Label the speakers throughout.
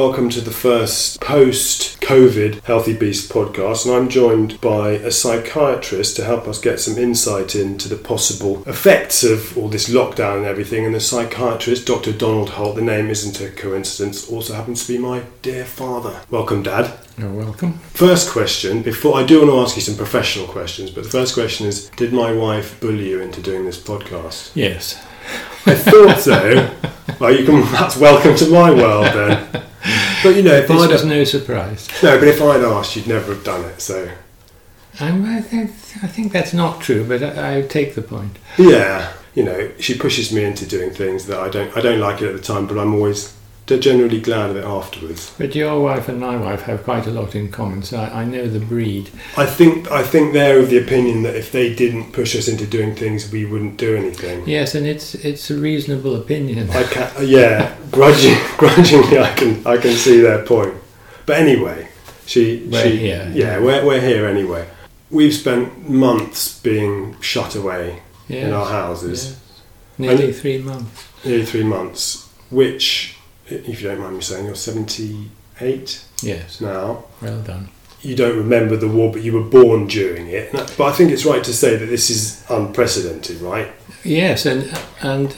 Speaker 1: Welcome to the first post COVID Healthy Beast podcast. And I'm joined by a psychiatrist to help us get some insight into the possible effects of all this lockdown and everything. And the psychiatrist, Dr. Donald Holt, the name isn't a coincidence, also happens to be my dear father. Welcome, Dad.
Speaker 2: You're welcome.
Speaker 1: First question, before I do want to ask you some professional questions, but the first question is Did my wife bully you into doing this podcast?
Speaker 2: Yes.
Speaker 1: I thought so. well, you can. That's welcome to my world then. But you know, if
Speaker 2: This
Speaker 1: I'd
Speaker 2: was no surprise.
Speaker 1: no, but if I'd asked, you'd never have done it. So um,
Speaker 2: I'm, I, think, I think that's not true, but I, I take the point.
Speaker 1: yeah, you know, she pushes me into doing things that I don't. I don't like it at the time, but I'm always generally glad of it afterwards.
Speaker 2: But your wife and my wife have quite a lot in common, so I, I know the breed.
Speaker 1: I think. I think they're of the opinion that if they didn't push us into doing things, we wouldn't do anything.
Speaker 2: Yes, and it's it's a reasonable opinion.
Speaker 1: I can yeah, grudging, grudgingly, I can I can see their point. But anyway, she
Speaker 2: We're
Speaker 1: she
Speaker 2: here,
Speaker 1: yeah, we're we're here anyway. We've spent months being shut away
Speaker 2: Yes,
Speaker 1: in our houses,
Speaker 2: yes. Nearly three months.
Speaker 1: nearly three months. Which, if you don't mind me saying, you're seventy eight
Speaker 2: Yes,
Speaker 1: now.
Speaker 2: well done.
Speaker 1: You don't remember the war, but you were born during it. But I think it's right to say that this is unprecedented, right?
Speaker 2: Yes, and and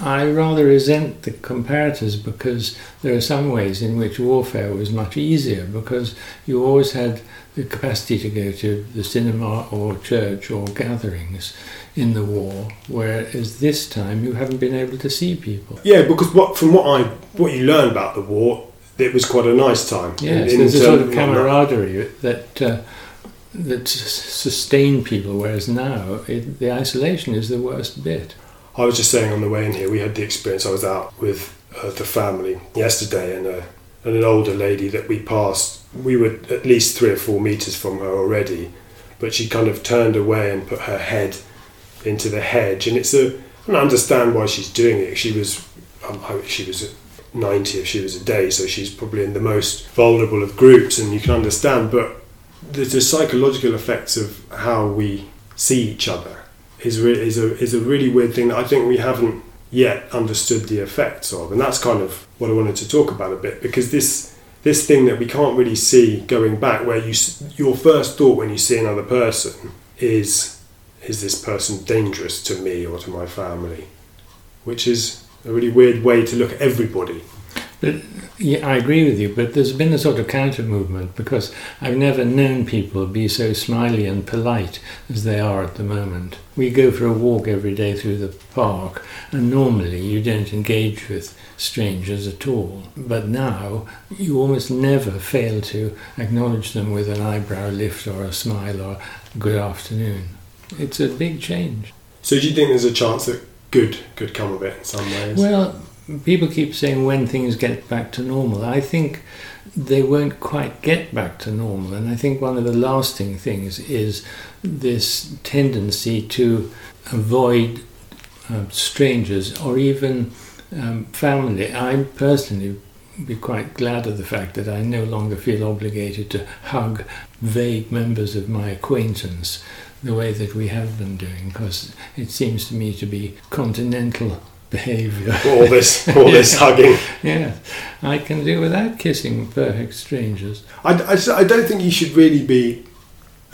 Speaker 2: I rather resent the comparators because there are some ways in which warfare was much easier because you always had the capacity to go to the cinema or church or gatherings in the war, whereas this time you haven't been able to see people.
Speaker 1: Yeah, because what from what I what you learn about the war, it was quite a nice time.
Speaker 2: Yes,
Speaker 1: in
Speaker 2: there's a sort of camaraderie that uh, that s- sustained people, whereas now it, the isolation is the worst bit.
Speaker 1: I was just saying on the way in here, we had the experience. I was out with uh, the family yesterday, and, uh, and an older lady that we passed. We were at least three or four meters from her already, but she kind of turned away and put her head into the hedge. And it's a, I understand why she's doing it. She was, um, she was 90 if she was a day, so she's probably in the most vulnerable of groups, and you can understand. But the, the psychological effects of how we see each other is re- is a is a really weird thing that I think we haven't yet understood the effects of, and that's kind of what I wanted to talk about a bit because this this thing that we can't really see going back, where you your first thought when you see another person is is this person dangerous to me or to my family, which is a really weird way to look at everybody.
Speaker 2: But yeah, I agree with you. But there's been a sort of counter movement because I've never known people be so smiley and polite as they are at the moment. We go for a walk every day through the park, and normally you don't engage with strangers at all. But now you almost never fail to acknowledge them with an eyebrow lift or a smile or good afternoon. It's a big change.
Speaker 1: So do you think there's a chance that good could come of it in some ways?
Speaker 2: Well, people keep saying when things get back to normal. I think they won't quite get back to normal. And I think one of the lasting things is this tendency to avoid um, strangers or even um, family. I personally be quite glad of the fact that I no longer feel obligated to hug vague members of my acquaintance the way that we have been doing, because it seems to me to be continental behaviour.
Speaker 1: all this all this hugging.
Speaker 2: yeah, I can do without kissing perfect strangers.
Speaker 1: I, I, I don't think you should really be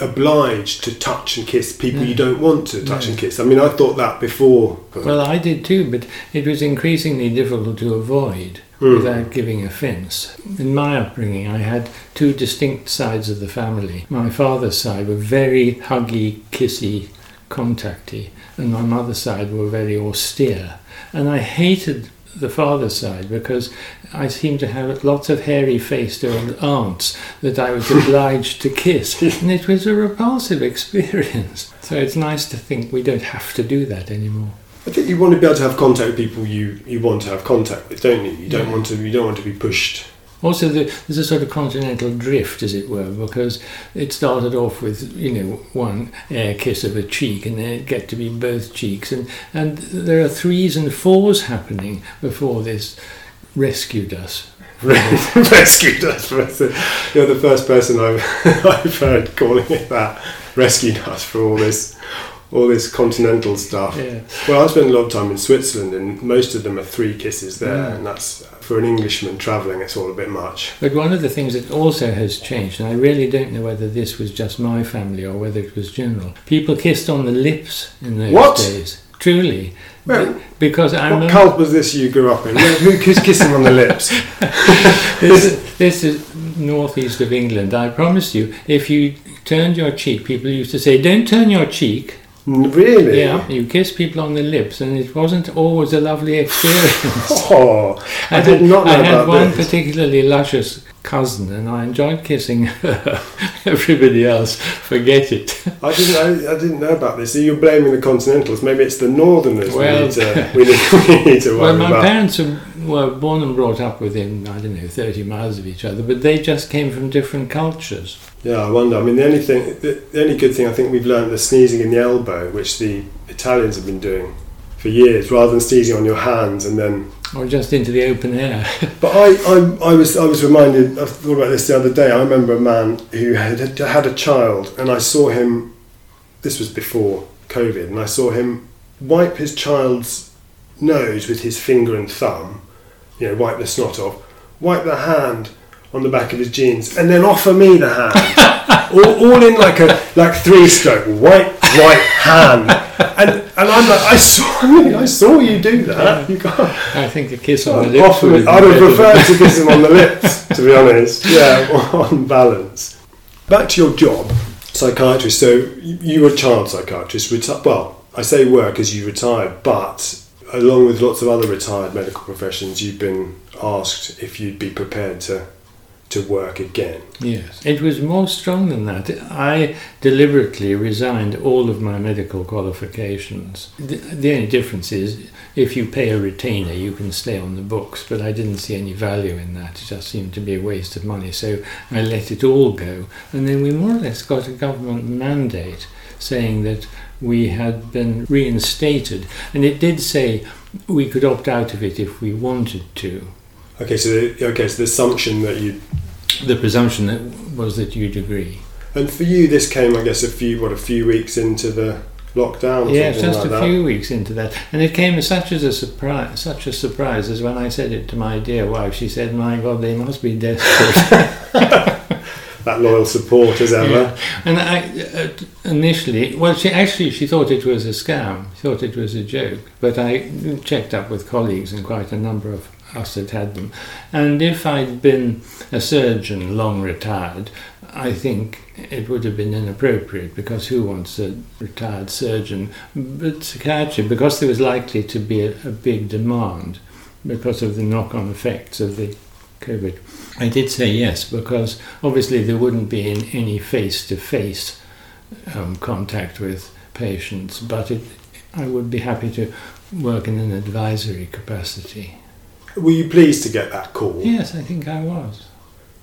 Speaker 1: obliged to touch and kiss people you don't want to touch
Speaker 2: No.
Speaker 1: and kiss. I mean, I thought that before.
Speaker 2: Well, I did too, but it was increasingly difficult to avoid
Speaker 1: Hmm.
Speaker 2: without giving offence. In my upbringing, I had two distinct sides of the family. My father's side were very huggy, kissy, contacty, and my mother's side were very austere. And I hated the father's side because I seemed to have lots of hairy faced old aunts that I was obliged to kiss. And it was a repulsive experience. So it's nice to think we don't have to do that anymore.
Speaker 1: I think you want to be able to have contact with people you, you want to have contact with, don't you? You don't
Speaker 2: Yeah.
Speaker 1: want to you don't want to be pushed.
Speaker 2: Also, the, there's a sort of continental drift, as it were, because it started off with, you know, one air kiss of a cheek, and then it get to be both cheeks, and and there are threes and fours happening before this rescued us.
Speaker 1: rescued us. You're the first person I've, I've heard calling it that. Rescued us for all this all this continental stuff.
Speaker 2: Yeah.
Speaker 1: Well, I spent a lot of time in Switzerland, and most of them are three kisses there,
Speaker 2: Mm.
Speaker 1: and that's for an Englishman travelling. It's all a bit much.
Speaker 2: But one of the things that also has changed, and I really don't know whether this was just my family or whether it was general, people kissed on the lips in those
Speaker 1: What?
Speaker 2: days. Truly.
Speaker 1: Well,
Speaker 2: because I
Speaker 1: what cult was this you grew up in? Who who's kissing on the lips?
Speaker 2: this, is- this is northeast of England. I promise you, if you turned your cheek, people used to say, "Don't turn your cheek."
Speaker 1: Really?
Speaker 2: Yeah, you kiss people on the lips, and it wasn't always a lovely experience.
Speaker 1: Oh, I did not know
Speaker 2: I had
Speaker 1: about
Speaker 2: one
Speaker 1: this.
Speaker 2: particularly luscious cousin, and I enjoyed kissing her. Everybody else, forget it.
Speaker 1: I didn't know. I didn't know about this. So you're blaming the continentals. Maybe it's the northerners
Speaker 2: Well-
Speaker 1: we need to we need, we need to
Speaker 2: Well, my
Speaker 1: about.
Speaker 2: parents were- were born and brought up within, I don't know, 30 miles of each other, but they just came from different cultures.
Speaker 1: Yeah, I wonder. I mean, the only thing, the, the only good thing I think we've learned the sneezing in the elbow, which the Italians have been doing for years, rather than sneezing on your hands and then.
Speaker 2: Or just into the open air.
Speaker 1: But I, I, I was, I was reminded. I thought about this the other day. I remember a man who had had a child, and I saw him. This was before COVID, and I saw him wipe his child's nose with his finger and thumb. You know, wipe the snot off. Wipe the hand on the back of his jeans, and then offer me the hand. all, all in like a like three stroke. White, white hand. And and I'm like, I saw, I saw you do that. You got.
Speaker 2: I think a kiss on the lips would
Speaker 1: I'd have preferred to kiss him on the lips, to be honest. Yeah, on balance. Back to your job, psychiatrist. So you you were a child psychiatrist. Reti- well, I say work as you retired, but along with lots of other retired medical professions, you've been asked if you'd be prepared to to work again.
Speaker 2: Yes, it was more strong than that. I deliberately resigned all of my medical qualifications. The, the only difference is if you pay a retainer, you can stay on the books, but I didn't see any value in that. It just seemed to be a waste of money, so I let it all go. And then we more or less got a government mandate saying that we had been reinstated, and it did say we could opt out of it if we wanted to.
Speaker 1: Okay, so the, okay, so the assumption that you
Speaker 2: The presumption that was that you'd agree.
Speaker 1: and for you, this came, I guess, a few what a few weeks into the lockdown. Or
Speaker 2: Yeah, just
Speaker 1: like
Speaker 2: a
Speaker 1: that.
Speaker 2: few weeks into that, and it came as such as a surprise, such a surprise as when I said it to my dear wife. She said, "My God, they must be desperate."
Speaker 1: That loyal support as ever.
Speaker 2: Yeah. And I uh, initially, well, she actually she thought it was a scam. She thought it was a joke. But I checked up with colleagues, and quite a number of us had had them. And if I'd been a surgeon, long retired, I think it would have been inappropriate because who wants a retired surgeon? But psychiatry, because there was likely to be a, a big demand because of the knock-on effects of the COVID. I did say yes because obviously there wouldn't be in any face-to-face um, contact with patients, but it, I would be happy to work in an advisory capacity.
Speaker 1: Were you pleased to get that call?
Speaker 2: Yes, I think I was.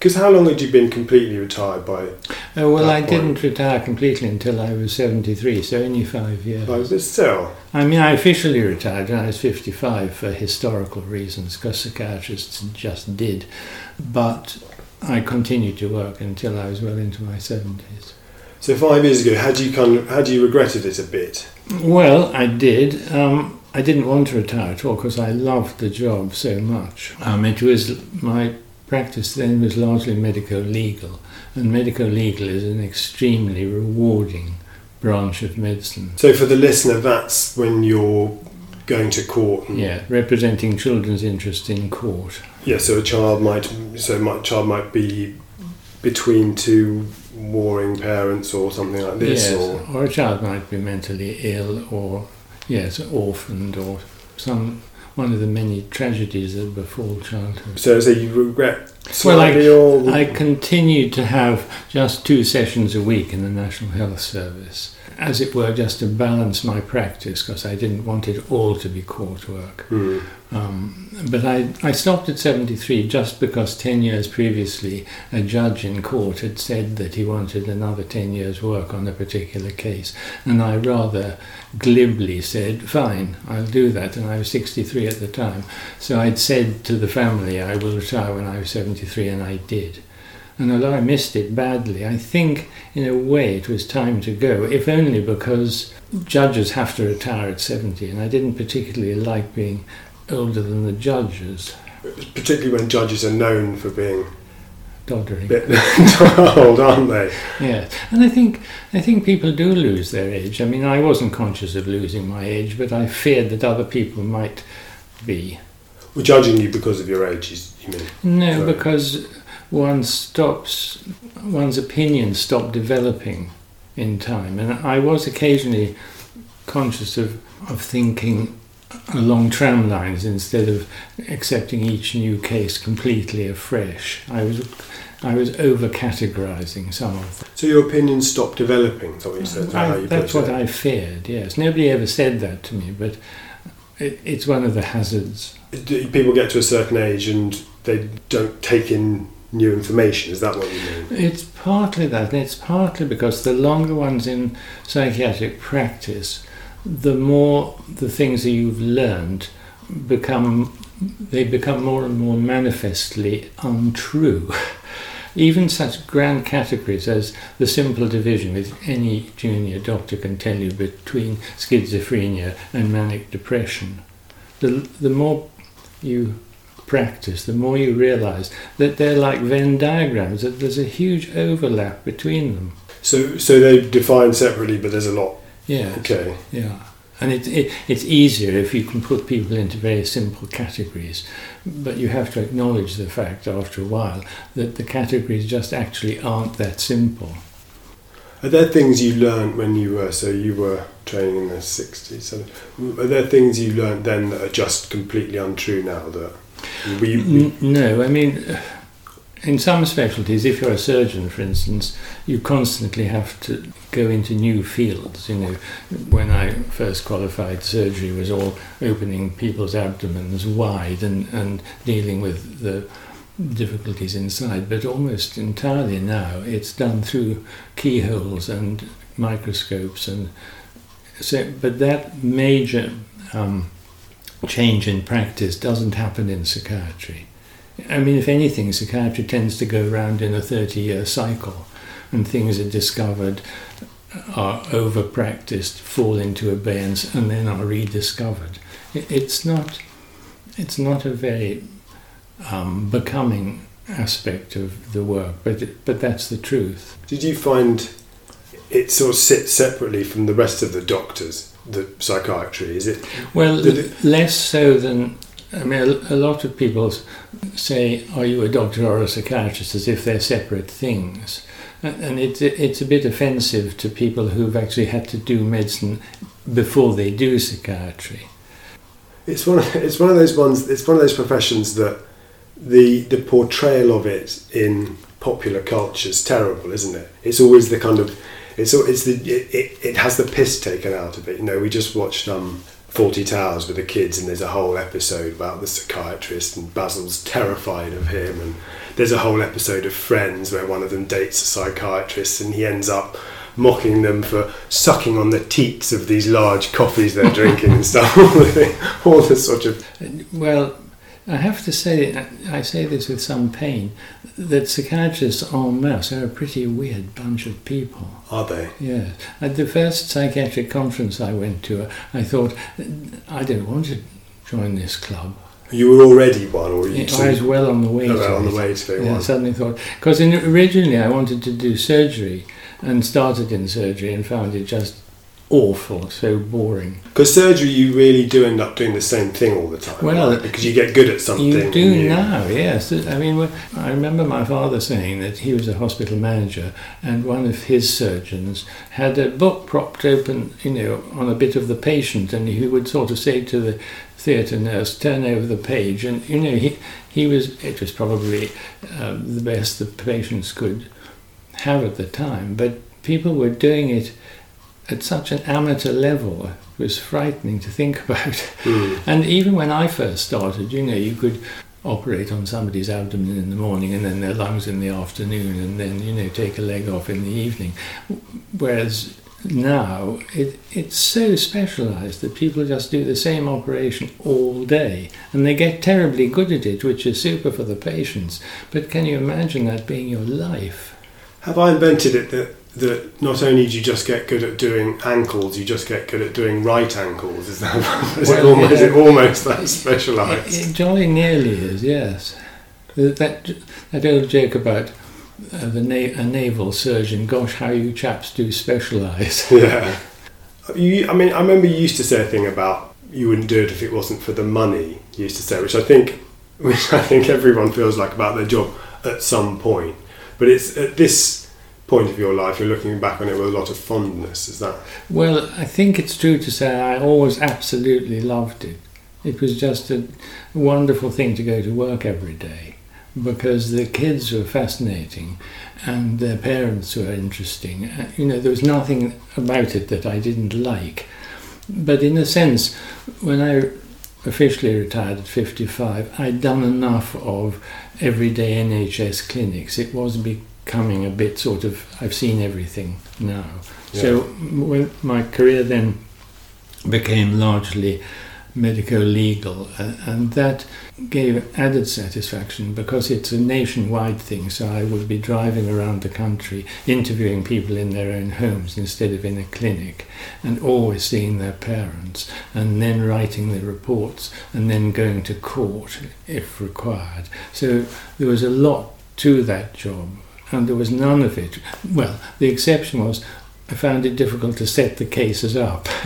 Speaker 1: Because how long had you been completely retired by?
Speaker 2: Uh, well, I
Speaker 1: point.
Speaker 2: didn't retire completely until I was 73, so only five years.
Speaker 1: Like, but still,
Speaker 2: I mean, I officially retired when I was 55 for historical reasons, because psychiatrists just did. But I continued to work until I was well into my 70s.
Speaker 1: so five years ago, had you kind of had you regretted it a bit?
Speaker 2: Well, I did. Um, I didn't want to retire at all because I loved the job so much. Um, it was my practice then was largely medico-legal, and medico-legal is an extremely rewarding branch of medicine.
Speaker 1: So for the listener, that's when you're going to court. And,
Speaker 2: Yeah, representing children's interest in court.
Speaker 1: Yeah. So a child might, so my child might be between two warring parents or something like this,
Speaker 2: yes,
Speaker 1: or
Speaker 2: or a child might be mentally ill, or yes, orphaned, or some one of the many tragedies that befall childhood.
Speaker 1: so so you regret
Speaker 2: Well, I-
Speaker 1: slightly or
Speaker 2: I continued to have just two sessions a week in the National Health Service, as it were, just to balance my practice because I didn't want it all to be court work.
Speaker 1: Hmm.
Speaker 2: Um, but I, I stopped at 73 just because 10 years previously a judge in court had said that he wanted another 10 years' work on a particular case. And I rather glibly said, fine, I'll do that. And I was 63 at the time. So I'd said to the family, I will retire when I was 73, and I did. And although I missed it badly, I think in a way it was time to go, if only because judges have to retire at 70, and I didn't particularly like being older than the judges.
Speaker 1: Particularly when judges are known for being
Speaker 2: doddering.
Speaker 1: bit old, aren't they?
Speaker 2: Yeah, and I think I think people do lose their age. I mean, I wasn't conscious of losing my age, but I feared that other people might be.
Speaker 1: We're judging you because of your age, you mean?
Speaker 2: No,
Speaker 1: Sorry.
Speaker 2: because one stops, one's opinions stop developing in time, and I was occasionally conscious of of thinking along tram lines instead of accepting each new case completely afresh. I was I was over categorizing some of them.
Speaker 1: So your opinions stop developing, what you said?
Speaker 2: I,
Speaker 1: you
Speaker 2: that's what
Speaker 1: it?
Speaker 2: I feared, yes. Nobody ever said that to me, but it, it's one of the hazards.
Speaker 1: People get to a certain age and they don't take in new information, is that what you mean?
Speaker 2: It's partly that, and it's partly because the longer one's in psychiatric practice, the more the things that you've learned become they become more and more manifestly untrue. Even such grand categories as the simple division, which any junior doctor can tell you between schizophrenia and manic depression. The, the more you practice, the more you realize that they're like Venn diagrams, that there's a huge overlap between them.
Speaker 1: So, so they define separately, but there's a lot.
Speaker 2: Yeah.
Speaker 1: Okay.
Speaker 2: Yeah. And it, it, it's easier if you can put people into very simple categories. But you have to acknowledge the fact after a while that the categories just actually aren't that simple.
Speaker 1: Are there things you learned when you were, so you were training in the 60s, so are there things you learned then that are just completely untrue now that we, we
Speaker 2: no, I mean, in some specialties, if you're a surgeon, for instance, you constantly have to go into new fields. You know, when I first qualified, surgery was all opening people's abdomens wide and, and dealing with the difficulties inside, but almost entirely now it's done through keyholes and microscopes and so. But that major um, change in practice doesn't happen in psychiatry. I mean, if anything, psychiatry tends to go around in a 30 year cycle, and things are discovered, are over practiced, fall into abeyance, and then are rediscovered. It's not, it's not a very um, becoming aspect of the work, but, it, but that's the truth.
Speaker 1: Did you find it sort of sits separately from the rest of the doctors, the psychiatry? Is it?
Speaker 2: Well, less so than. I mean, a, a lot of people say, "Are you a doctor or a psychiatrist?" as if they're separate things, and and it's it's a bit offensive to people who've actually had to do medicine before they do psychiatry.
Speaker 1: It's one. Of, it's one of those ones. It's one of those professions that the the portrayal of it in popular culture is terrible, isn't it? It's always the kind of. It's it's the it, it, it has the piss taken out of it. You know, we just watched um, Fawlty Towers with the kids, and there's a whole episode about the psychiatrist, and Basil's terrified of him, and there's a whole episode of Friends where one of them dates a psychiatrist, and he ends up mocking them for sucking on the teats of these large coffees they're drinking and stuff. All the, sort of
Speaker 2: Well, I have to say, I say this with some pain, that psychiatrists en masse are a pretty weird bunch of people.
Speaker 1: are they?
Speaker 2: Yeah. At the first psychiatric conference I went to, I thought, I don't want to join this club.
Speaker 1: You were already one, or you
Speaker 2: I was well on the way
Speaker 1: oh,
Speaker 2: to
Speaker 1: on
Speaker 2: it.
Speaker 1: the way to it.
Speaker 2: Yeah, I
Speaker 1: one.
Speaker 2: suddenly thought, because originally I wanted to do surgery and started in surgery and found it just awful, so boring.
Speaker 1: Because surgery, you really do end up doing the same thing all the time.
Speaker 2: Well,
Speaker 1: right? because you get good at something.
Speaker 2: You do
Speaker 1: you-
Speaker 2: now, yes. I mean, I remember my father saying that he was a hospital manager, and one of his surgeons had a book propped open, you know, on a bit of the patient, and he would sort of say to the theatre nurse, "Turn over the page," and you know, he he was. It was probably um, the best the patients could have at the time, but people were doing it at such an amateur level. It was frightening to think about.
Speaker 1: Mm.
Speaker 2: And even when I first started, you know, you could operate on somebody's abdomen in the morning and then their lungs in the afternoon and then, you know, take a leg off in the evening. Whereas now it, it's so specialized that people just do the same operation all day and they get terribly good at it, which is super for the patients. But can you imagine that being your life?
Speaker 1: Have I invented it that that not only do you just get good at doing ankles, you just get good at doing right ankles? Is that is,
Speaker 2: Well,
Speaker 1: it, almost, is
Speaker 2: yeah.
Speaker 1: it almost that
Speaker 2: It,
Speaker 1: specialised?
Speaker 2: it jolly nearly is, yes. That, that, that old joke about uh, the na- a naval surgeon, gosh, how you chaps do specialise.
Speaker 1: Yeah. You, I mean, I remember you used to say a thing about you wouldn't do it if it wasn't for the money. You used to say, which I think, which I think everyone feels like about their job at some point. But it's at this point of your life, you're looking back on it with a lot of fondness. Is that?
Speaker 2: Well, I think it's true to say I always absolutely loved it. It was just a wonderful thing to go to work every day because the kids were fascinating and their parents were interesting. Uh, You know, there was nothing about it that I didn't like. But in a sense, when I officially retired at 55, I'd done enough of everyday NHS clinics. It was becoming a bit sort of, I've seen everything now. So when my career then became largely medico-legal, uh, and that gave added satisfaction because it's a nationwide thing. So I would be driving around the country, interviewing people in their own homes instead of in a clinic, and always seeing their parents, and then writing the reports, and then going to court if required. So there was a lot to that job, and there was none of it. Well, the exception was I found it difficult to set the cases up.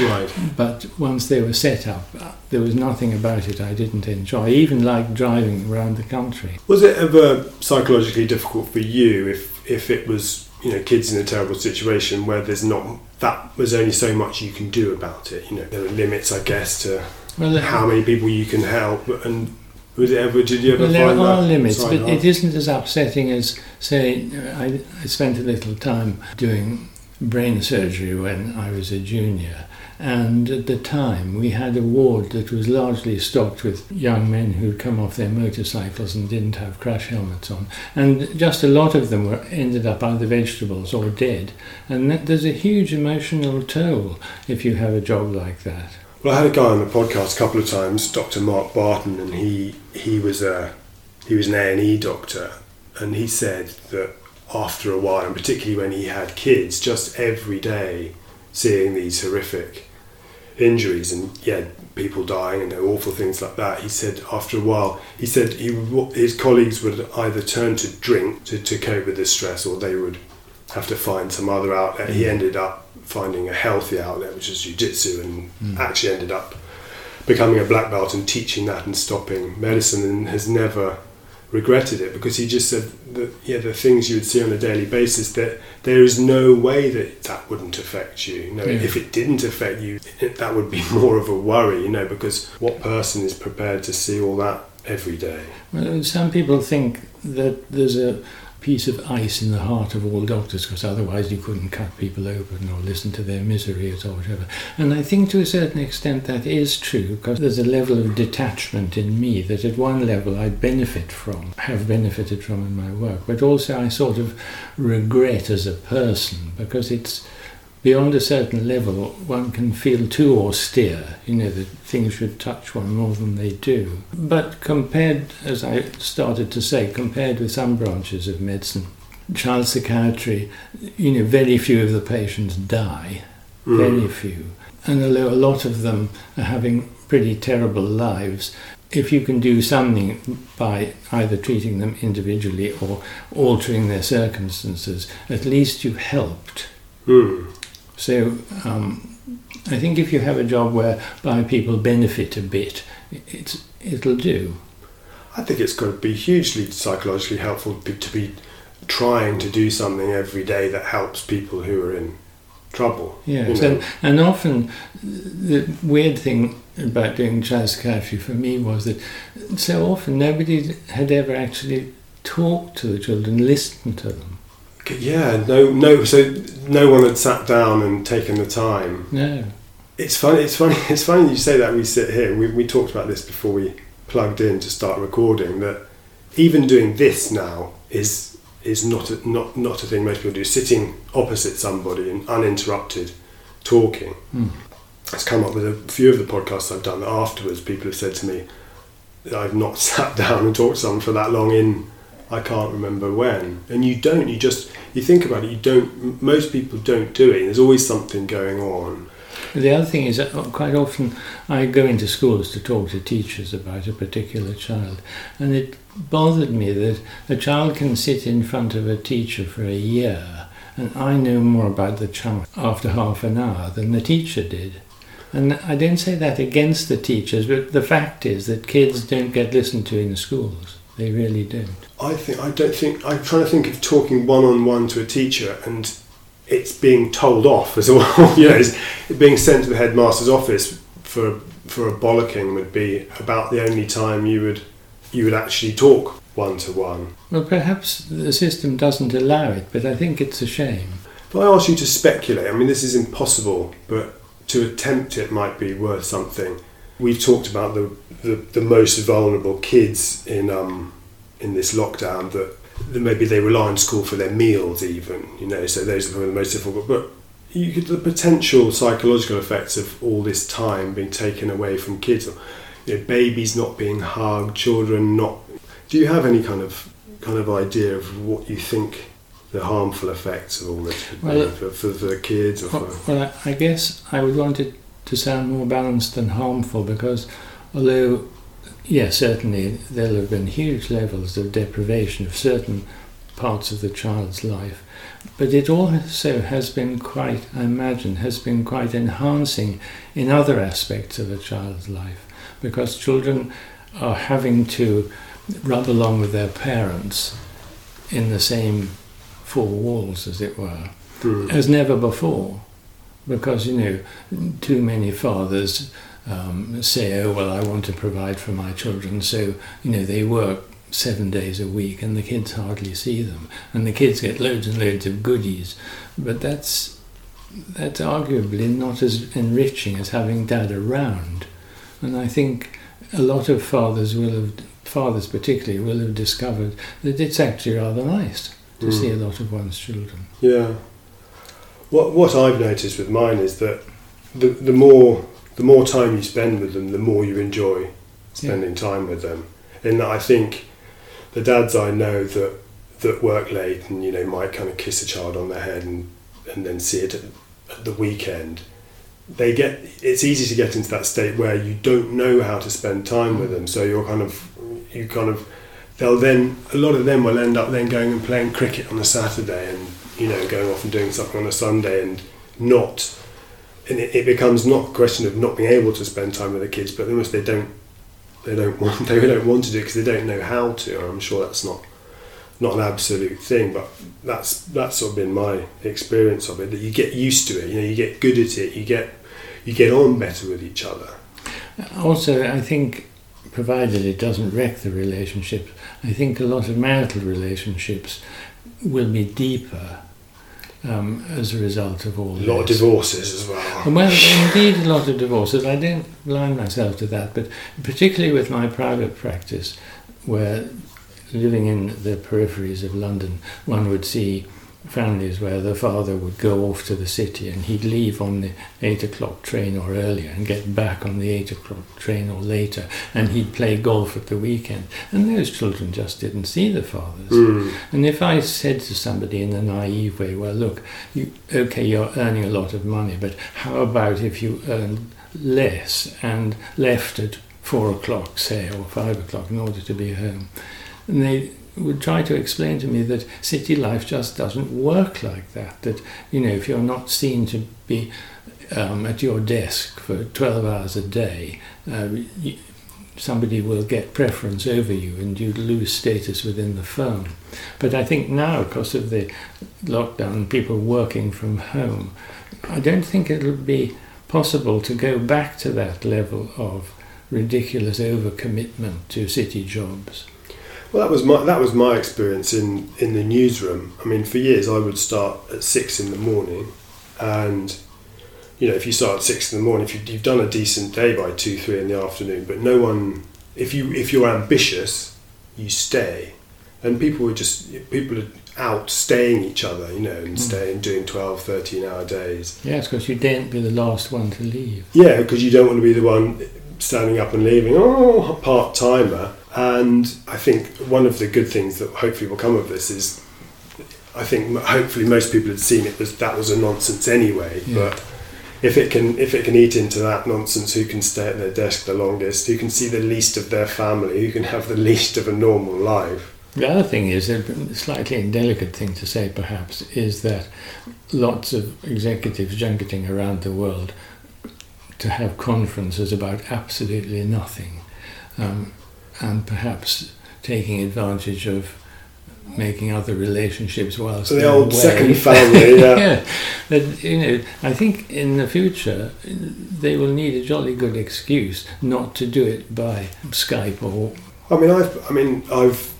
Speaker 1: Right.
Speaker 2: But once they were set up, uh, there was nothing about it I didn't enjoy. Even liked driving around the country.
Speaker 1: Was it ever psychologically difficult for you if if it was you know kids in a terrible situation where there's not that was only so much you can do about it? You know there are limits, I guess, to
Speaker 2: Well,
Speaker 1: how many people you can help and. It ever? Did you ever
Speaker 2: well there
Speaker 1: find
Speaker 2: are
Speaker 1: that
Speaker 2: limits, but it isn't as upsetting as, say, I, I spent a little time doing brain surgery when I was a junior. And at the time, we had a ward that was largely stocked with young men who'd come off their motorcycles and didn't have crash helmets on. And just a lot of them were ended up either vegetables or dead. And that, there's a huge emotional toll if you have a job like that.
Speaker 1: Well, I had a guy on the podcast a couple of times, Dr. Mark Barton, and he he was a he was an A and E doctor, and he said that after a while, and particularly when he had kids, just every day seeing these horrific injuries and yeah, people dying and awful things like that. He said after a while, he said he his colleagues would either turn to drink to, to cope with the stress, or they would have to find some other outlet. He mm. ended up finding a healthy outlet, which is jiu-jitsu, and actually ended up becoming a black belt and teaching that and stopping medicine, and has never regretted it because he just said that yeah the things you would see on a daily basis that there is no way that that wouldn't affect you you know
Speaker 2: Yeah.
Speaker 1: if it didn't affect you it, that would be more of a worry you know because what person is prepared to see all that every day
Speaker 2: Well, some people think that there's a piece of ice in the heart of all doctors because otherwise you couldn't cut people open or listen to their miseries or whatever. And I think to a certain extent that is true because there's a level of detachment in me that at one level I benefit from, have benefited from in my work, but also I sort of regret as a person because it's beyond a certain level, one can feel too austere, you know, that things should touch one more than they do. But compared, as I started to say, compared with some branches of medicine, child psychiatry, you know, very few of the patients die,
Speaker 1: Mm.
Speaker 2: very few. And although a lot of them are having pretty terrible lives, if you can do something by either treating them individually or altering their circumstances, at least you've helped.
Speaker 1: Mm.
Speaker 2: So um, I think if you have a job whereby people benefit a bit, it's it'll do.
Speaker 1: I think it's got to be hugely psychologically helpful to be trying to do something every day that helps people who are in trouble
Speaker 2: Yeah.
Speaker 1: you know.
Speaker 2: and often the weird thing about doing child psychiatry for me was that so often nobody had ever actually talked to the children, listened to them.
Speaker 1: Yeah no no so no one had sat down and taken the time
Speaker 2: No.
Speaker 1: It's funny. It's funny. It's funny you say that. We sit here. We, we talked about this before we plugged in to start recording. That even doing this now is is not a, not not a thing most people do. Sitting opposite somebody and uninterrupted, talking.
Speaker 2: Mm.
Speaker 1: It's come up with a few of the podcasts I've done that afterwards. People have said to me, "I've not sat down and talked to someone for that long in I can't remember when." And you don't. You just you think about it. You don't. Most people don't do it. There's always something going on.
Speaker 2: The other thing is that quite often I go into schools to talk to teachers about a particular child, and it bothered me that a child can sit in front of a teacher for a year, and I know more about the child after half an hour than the teacher did. And I don't say that against the teachers, but the fact is that kids don't get listened to in schools. They really don't.
Speaker 1: I think I don't think I'm trying to think of talking one on one to a teacher and it's being told off as well. you know, it's being sent to the headmaster's office for for a bollocking would be about the only time you would you would actually talk one to one.
Speaker 2: Well, perhaps the system doesn't allow it, but I think it's a shame.
Speaker 1: If I ask you to speculate, I mean, this is impossible, but to attempt it might be worth something. We've talked about the the, the most vulnerable kids in um, in this lockdown that maybe they rely on school for their meals even you know so those are probably the most difficult but you get the potential psychological effects of all this time being taken away from kids you know, babies not being hugged children not do you have any kind of kind of idea of what you think the harmful effects of all this could well, for, for, for, the kids or
Speaker 2: well, for well I guess I would want it to sound more balanced than harmful because although Yes, certainly there'll have been huge levels of deprivation of certain parts of the child's life. But it also has been quite, I imagine, has been quite enhancing in other aspects of a child's life because children are having to rub along with their parents in the same four walls, as it were, mm. as never before. Because, you know, too many fathers um, say, oh, well, I want to provide for my children. So, you know, they work seven days a week and the kids hardly see them. And the kids get loads and loads of goodies. But that's, that's arguably not as enriching as having dad around. And I think a lot of fathers will have, fathers particularly, will have discovered that it's actually rather nice to mm. see a lot of one's children.
Speaker 1: Yeah. What, what I've noticed with mine is that the, the more the more time you spend with them, the more you enjoy spending yeah. time with them. And I think the dads I know that that work late and you know might kind of kiss a child on the head and and then see it at, at the weekend. They get it's easy to get into that state where you don't know how to spend time with mm. them. So you're kind of you kind of they'll then a lot of them will end up then going and playing cricket on a Saturday and you know going off and doing something on a Sunday and not and it, it, becomes not a question of not being able to spend time with the kids, but almost they don't they don't want they don't want to do because they don't know how to. And I'm sure that's not not an absolute thing, but that's that's sort of been my experience of it. That you get used to it, you know, you get good at it, you get you get on better with each other.
Speaker 2: Also, I think, provided it doesn't wreck the relationship, I think a lot of marital relationships will be deeper um, as a result of all.
Speaker 1: A lot
Speaker 2: this.
Speaker 1: of divorces as well.
Speaker 2: Well, indeed, a lot of divorces. I don't blind myself to that, but particularly with my private practice, where living in the peripheries of London, one would see families where the father would go off to the city and he'd leave on the 8 o'clock train or earlier and get back on the 8 o'clock train or later and he'd play golf at the weekend. And those children just didn't see the fathers. Mm. and if I said to somebody in a naive way well look you okay you're earning a lot of money but how about if you earned less and left at 4 o'clock say or 5 o'clock in order to be home? And they would try to explain to me that city life just doesn't work like that. That, you know, if you're not seen to be um, at your desk for 12 hours a day, uh, you, somebody will get preference over you and you'd lose status within the firm. But I think now, because of the lockdown, people working from home, I don't think it'll be possible to go back to that level of ridiculous overcommitment to city jobs.
Speaker 1: Well, that was my that was my experience in in the newsroom. I mean, for years I would start at six in the morning, and you know, if you start at six in the morning, if you, you've done a decent day by two, three in the afternoon, but no one, if you if you're ambitious, you stay, and people were just people are out staying each other, you know, and
Speaker 2: Mm.
Speaker 1: staying doing 12, 13 hour days.
Speaker 2: Yes, because you daren't be the last one to leave.
Speaker 1: Yeah, because you don't want to be the one standing up and leaving. Oh, part timer. And I think one of the good things that hopefully will come of this is, I think hopefully most people had seen it was that was a nonsense anyway.
Speaker 2: Yeah.
Speaker 1: But if it can if it can eat into that nonsense, who can stay at their desk the longest? Who can see the least of their family? Who can have the least of a normal life?
Speaker 2: The other thing is, a slightly indelicate thing to say perhaps, is that lots of executives junketing around the world to have conferences about absolutely nothing, um, and perhaps taking advantage of making other relationships whilst
Speaker 1: the old
Speaker 2: away.
Speaker 1: second family, yeah.
Speaker 2: yeah, that, you know, I think in the future they will need a jolly good excuse not to do it by Skype or
Speaker 1: I mean, I've I mean I've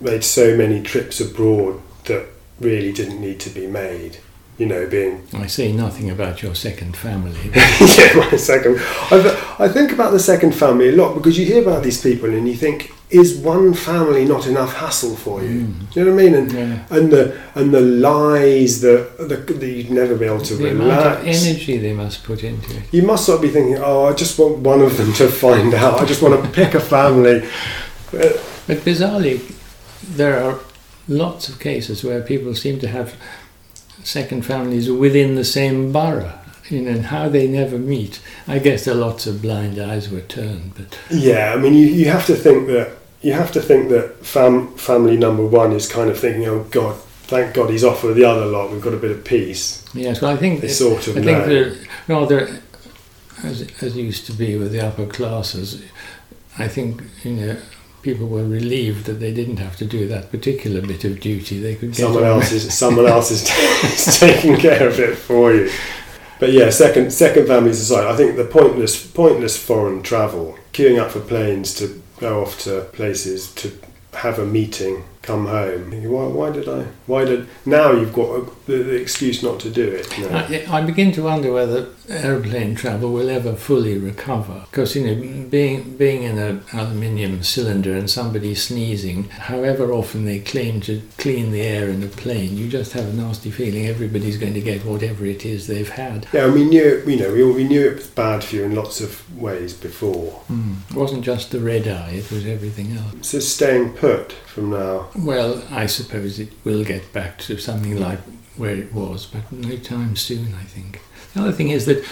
Speaker 1: made so many trips abroad that really didn't need to be made. You know, being
Speaker 2: I say nothing about your second family.
Speaker 1: yeah, my second. I, I think about the second family a lot because you hear about these people and you think, is one family not enough hassle for you?
Speaker 2: Mm.
Speaker 1: Do you know what I mean? And
Speaker 2: Yeah.
Speaker 1: and the and the lies that that, you'd never be able to
Speaker 2: the
Speaker 1: relax.
Speaker 2: energy they must put into it.
Speaker 1: You must sort of be thinking, oh, I just want one of them to find out. I just want to pick a family.
Speaker 2: But bizarrely, there are lots of cases where people seem to have second families within the same borough. You know, and how they never meet. I guess there are lots of blind eyes were turned, but
Speaker 1: Yeah, I mean, you, you have to think that you have to think that fam, family number one is kind of thinking, oh God, thank God he's off with the other lot. We've got a bit of peace.
Speaker 2: yes, well, I think
Speaker 1: They sort of
Speaker 2: I think
Speaker 1: know.
Speaker 2: that rather, as as used to be with the upper classes, I think you know people were relieved that they didn't have to do that particular bit of duty. They could
Speaker 1: someone
Speaker 2: on
Speaker 1: else is someone else is, is taking care of it for you. But yeah, second second families aside, I think the pointless pointless foreign travel, queuing up for planes to go off to places to have a meeting, come home. Why, why did I? Why did now you've got a, the, the excuse not to do it? Know?
Speaker 2: Uh, I, I begin to wonder whether aeroplane travel will ever fully recover. Because you know, being being in an aluminium cylinder and somebody sneezing, however often they claim to clean the air in a plane, you just have a nasty feeling everybody's going to get whatever it is they've had.
Speaker 1: Yeah, and we knew you know we, we knew it was bad for you in lots of ways before. Hmm.
Speaker 2: It wasn't just the red eye; it was everything else.
Speaker 1: So staying put from now.
Speaker 2: Well, I suppose it will get back to something like where it was, but no time soon, I think. The other thing is that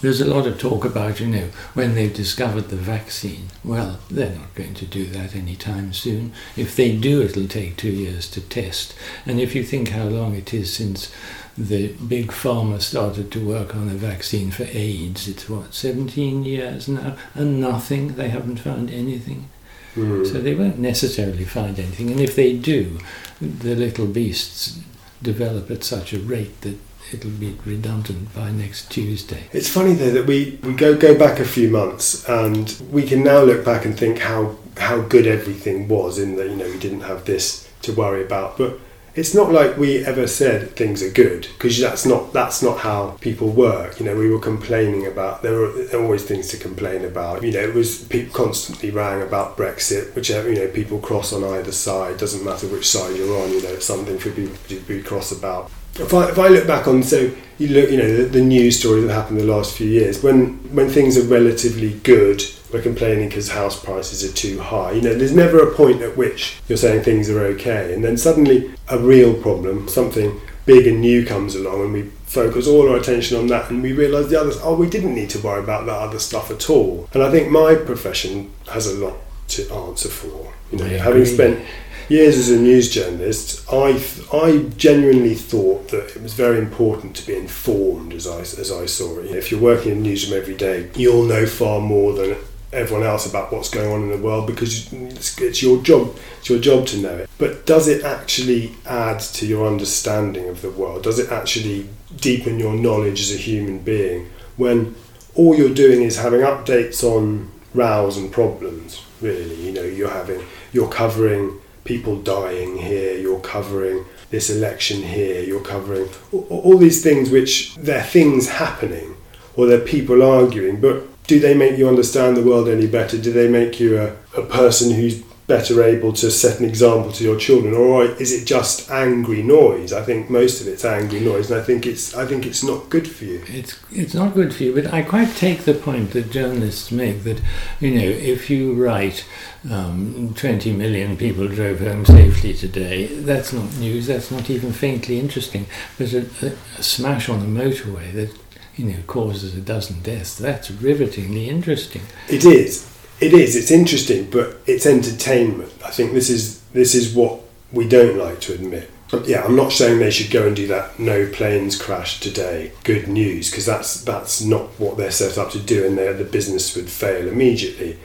Speaker 2: there's a lot of talk about, you know, when they've discovered the vaccine. Well, they're not going to do that anytime soon. If they do, it'll take two years to test. And if you think how long it is since the big pharma started to work on a vaccine for AIDS, it's what, 17 years now, and nothing, they haven't found anything.
Speaker 1: Hmm.
Speaker 2: So they won't necessarily find anything, and if they do, the little beasts develop at such a rate that it'll be redundant by next Tuesday.
Speaker 1: It's funny though that we, we go go back a few months and we can now look back and think how how good everything was in that you know we didn't have this to worry about. But it's not like we ever said things are good because that's not that's not how people work. You know, we were complaining about there were always things to complain about. You know, it was people constantly rang about Brexit, whichever you know people cross on either side. Doesn't matter which side you're on. You know, something for people to be cross about. If I, if I look back on so you look you know the, the news story that happened the last few years when when things are relatively good we're complaining because house prices are too high you know there's never a point at which you're saying things are okay and then suddenly a real problem something big and new comes along and we focus all our attention on that and we realise the others oh we didn't need to worry about that other stuff at all and I think my profession has a lot to answer for you know
Speaker 2: I
Speaker 1: having
Speaker 2: agree.
Speaker 1: spent years as a news journalist, I I genuinely thought that it was very important to be informed as I as I saw it. If you're working in a newsroom every day, you'll know far more than everyone else about what's going on in the world because it's, it's your job. It's your job to know it. But does it actually add to your understanding of the world? Does it actually deepen your knowledge as a human being when all you're doing is having updates on rows and problems? Really, you know, you're having you're covering people dying here, you're covering this election here, you're covering all, all these things which they're things happening or they're people arguing, but do they make you understand the world any better? Do they make you a, a person who's better able to set an example to your children, or is it just angry noise? I think most of it's angry noise, and I think it's I think it's not good for you.
Speaker 2: It's it's not good for you, but I quite take the point that journalists make that you know if you write um, 20 million people drove home safely today, that's not news. That's not even faintly interesting. But a, a, a smash on the motorway that you know causes a dozen deaths. That's rivetingly interesting.
Speaker 1: It is. It is. It's interesting, but it's entertainment. I think this is this is what we don't like to admit. Yeah, I'm not saying they should go and do that. No planes crashed today. Good news, because that's that's not what they're set up to do, and the business would fail immediately.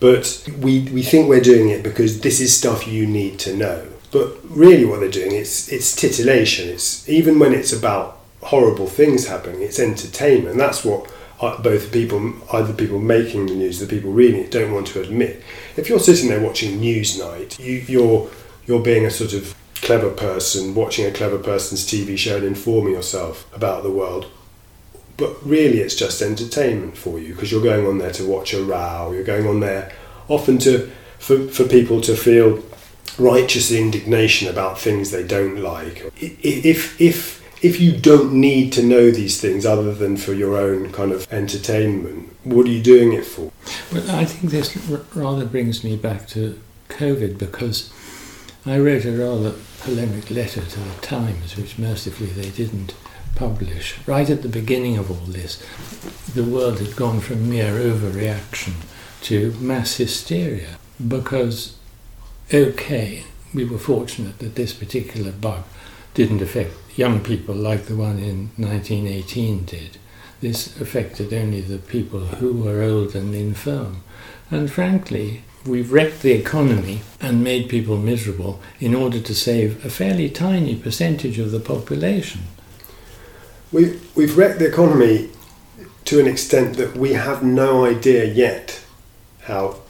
Speaker 1: But we we think we're doing it because this is stuff you need to know. But really, what they're doing it's it's titillation. It's even when it's about horrible things happening, it's entertainment. That's what Uh, both the people, either people making the news, the people reading it, don't want to admit. If you're sitting there watching Newsnight, you, you're you're being a sort of clever person, watching a clever person's TV show and informing yourself about the world. But really, it's just entertainment for you because you're going on there to watch a row. You're going on there often to for, for people to feel righteous indignation about things they don't like. If if if you don't need to know these things other than for your own kind of entertainment, what are you doing it for?
Speaker 2: Well, I think this rather brings me back to COVID because I wrote a rather polemic letter to the Times, which mercifully they didn't publish. Right at the beginning of all this, the world had gone from mere overreaction to mass hysteria because, okay, we were fortunate that this particular bug didn't affect young people like the one in 1918 did. This affected only the people who were old and infirm. And frankly, we've wrecked the economy and made people miserable in order to save a fairly tiny percentage of the population.
Speaker 1: We, we've wrecked the economy to an extent that we have no idea yet how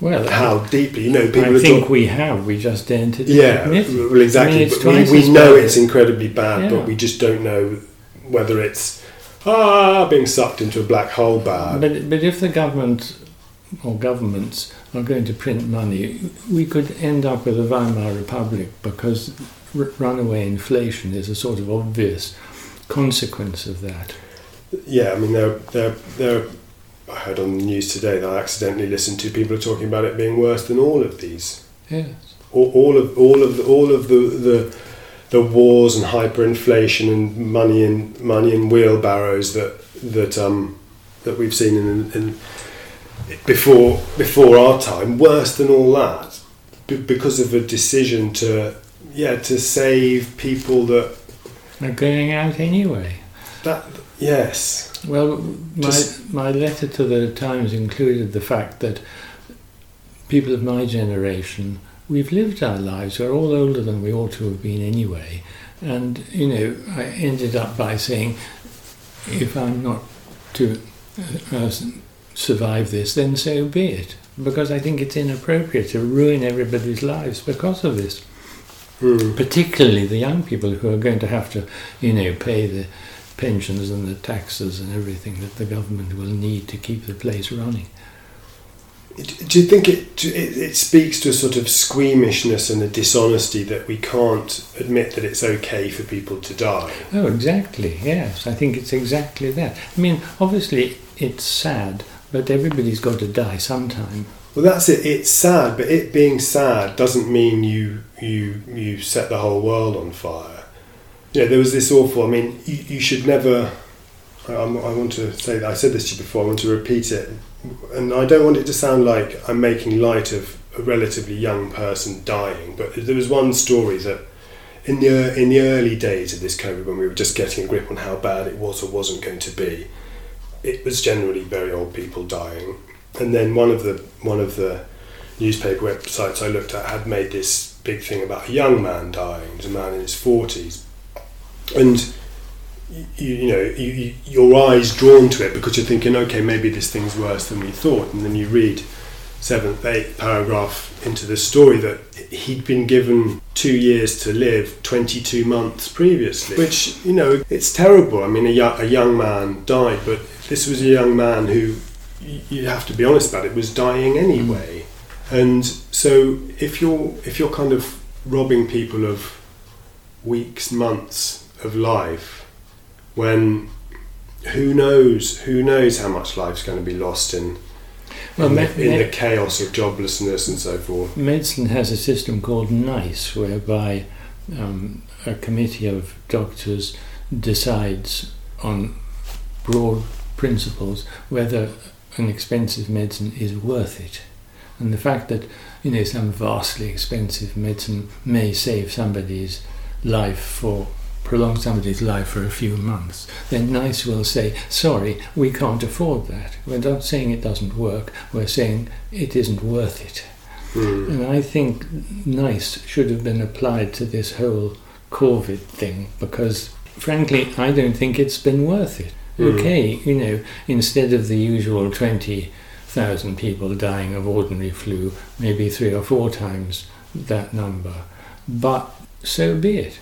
Speaker 1: well, how deeply, you know,
Speaker 2: people. I think we have. We just daren't
Speaker 1: Yeah, well, exactly. I mean, we, we know it's incredibly bad, yeah. but we just don't know whether it's ah being sucked into a black hole bad.
Speaker 2: But but if the government or governments are going to print money, we could end up with a Weimar Republic because r- runaway inflation is a sort of obvious consequence of that.
Speaker 1: Yeah, I mean, there, there, there I heard on the news today that I accidentally listened to people are talking about it being worse than all of these.
Speaker 2: Yes.
Speaker 1: All, all of all of the, all of the, the the wars and hyperinflation and money in money in wheelbarrows that that um that we've seen in, in before before our time worse than all that because of a decision to yeah to save people that
Speaker 2: are going out anyway
Speaker 1: that yes
Speaker 2: well, my, my letter to the Times included the fact that people of my generation, we've lived our lives, we're all older than we ought to have been anyway. And, you know, I ended up by saying, if I'm not to uh, survive this, then so be it. Because I think it's inappropriate to ruin everybody's lives because of this. Mm. Particularly the young people who are going to have to, you know, pay the pensions and the taxes and everything that the government will need to keep the place running.
Speaker 1: Do you think it, it, it speaks to a sort of squeamishness and a dishonesty that we can't admit that it's okay for people to die?
Speaker 2: Oh, exactly. Yes, I think it's exactly that. I mean, obviously it's sad, but everybody's got to die sometime.
Speaker 1: Well, that's it. It's sad, but it being sad doesn't mean you you you set the whole world on fire yeah, there was this awful. I mean, you, you should never. I, I want to say that I said this to you before. I want to repeat it, and I don't want it to sound like I'm making light of a relatively young person dying. But there was one story that in the in the early days of this COVID, when we were just getting a grip on how bad it was or wasn't going to be, it was generally very old people dying. And then one of the one of the newspaper websites I looked at had made this big thing about a young man dying. It was a man in his forties, and you, you know you, you, your eyes drawn to it because you're thinking okay maybe this thing's worse than we thought. And then you read seventh eighth paragraph into the story that he'd been given two years to live 22 months previously which you know it's terrible. I mean a, a young man died but this was a young man who you have to be honest about it was dying anyway. And so if you're if you're kind of robbing people of weeks, months of life, when who knows who knows how much life's going to be lost in
Speaker 2: Well,
Speaker 1: in,
Speaker 2: me-
Speaker 1: the, in
Speaker 2: me-
Speaker 1: the chaos of joblessness and so forth.
Speaker 2: Medicine has a system called NICE, whereby um, a committee of doctors decides on broad principles whether an expensive medicine is worth it. And the fact that you know some vastly expensive medicine may save somebody's life for prolong somebody's life for a few months, then NICE will say, sorry, we can't afford that. We're not saying it doesn't work, we're saying it isn't worth it.
Speaker 1: Mm.
Speaker 2: And I think NICE should have been applied to this whole COVID thing because, frankly, I don't think it's been worth it.
Speaker 1: Mm.
Speaker 2: Okay, you know, instead of the usual 20,000 people dying of ordinary flu, maybe three or four times that number. But so be it.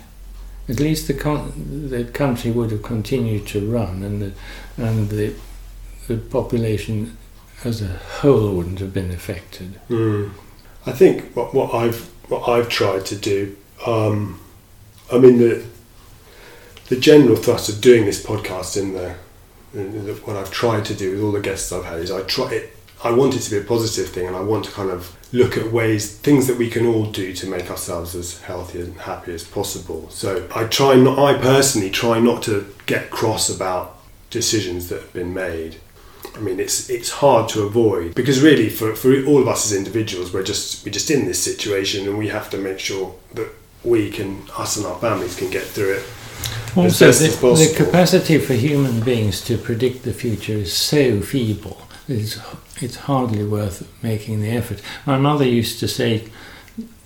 Speaker 2: At least the, con- the country would have continued to run and the, and the, the population as a whole wouldn't have been affected.
Speaker 1: Mm. I think what, what I've what I've tried to do. Um, I mean the the general thrust of doing this podcast in the, what I've tried to do with all the guests I've had is I try it. I want it to be a positive thing, and I want to kind of look at ways, things that we can all do to make ourselves as healthy and happy as possible. So I try not. I personally try not to get cross about decisions that have been made. I mean, it's it's hard to avoid because really, for, for all of us as individuals, we're just we're just in this situation, and we have to make sure that we can, us and our families, can get through it.
Speaker 2: Also, the, the capacity for human beings to predict the future is so feeble. It's, it's hardly worth making the effort. My mother used to say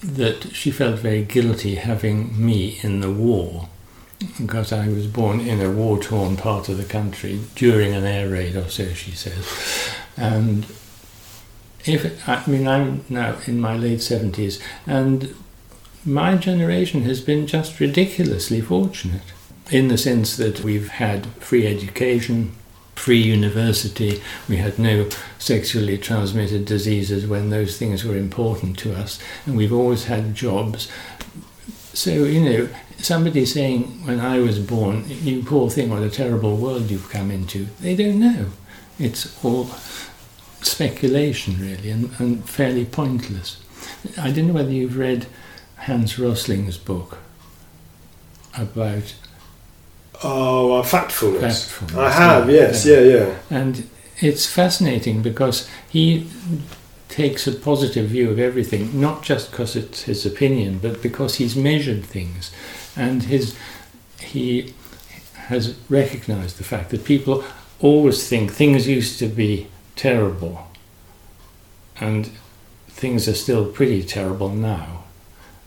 Speaker 2: that she felt very guilty having me in the war because I was born in a war torn part of the country during an air raid or so, she says. And if I mean, I'm now in my late 70s, and my generation has been just ridiculously fortunate in the sense that we've had free education, free university, we had no sexually transmitted diseases when those things were important to us, and we've always had jobs. So, you know, somebody saying, when I was born, you poor thing, what a terrible world you've come into, they don't know. It's all speculation, really, and, and fairly pointless. I don't know whether you've read Hans Rosling's book about
Speaker 1: Oh, uh, factfulness.
Speaker 2: Factfulness,
Speaker 1: I have,
Speaker 2: yeah,
Speaker 1: yes,
Speaker 2: yeah.
Speaker 1: yeah, yeah.
Speaker 2: And it's fascinating because he takes a positive view of everything, not just because it's his opinion, but because he's measured things, and his he has recognised the fact that people always think things used to be terrible, and things are still pretty terrible now,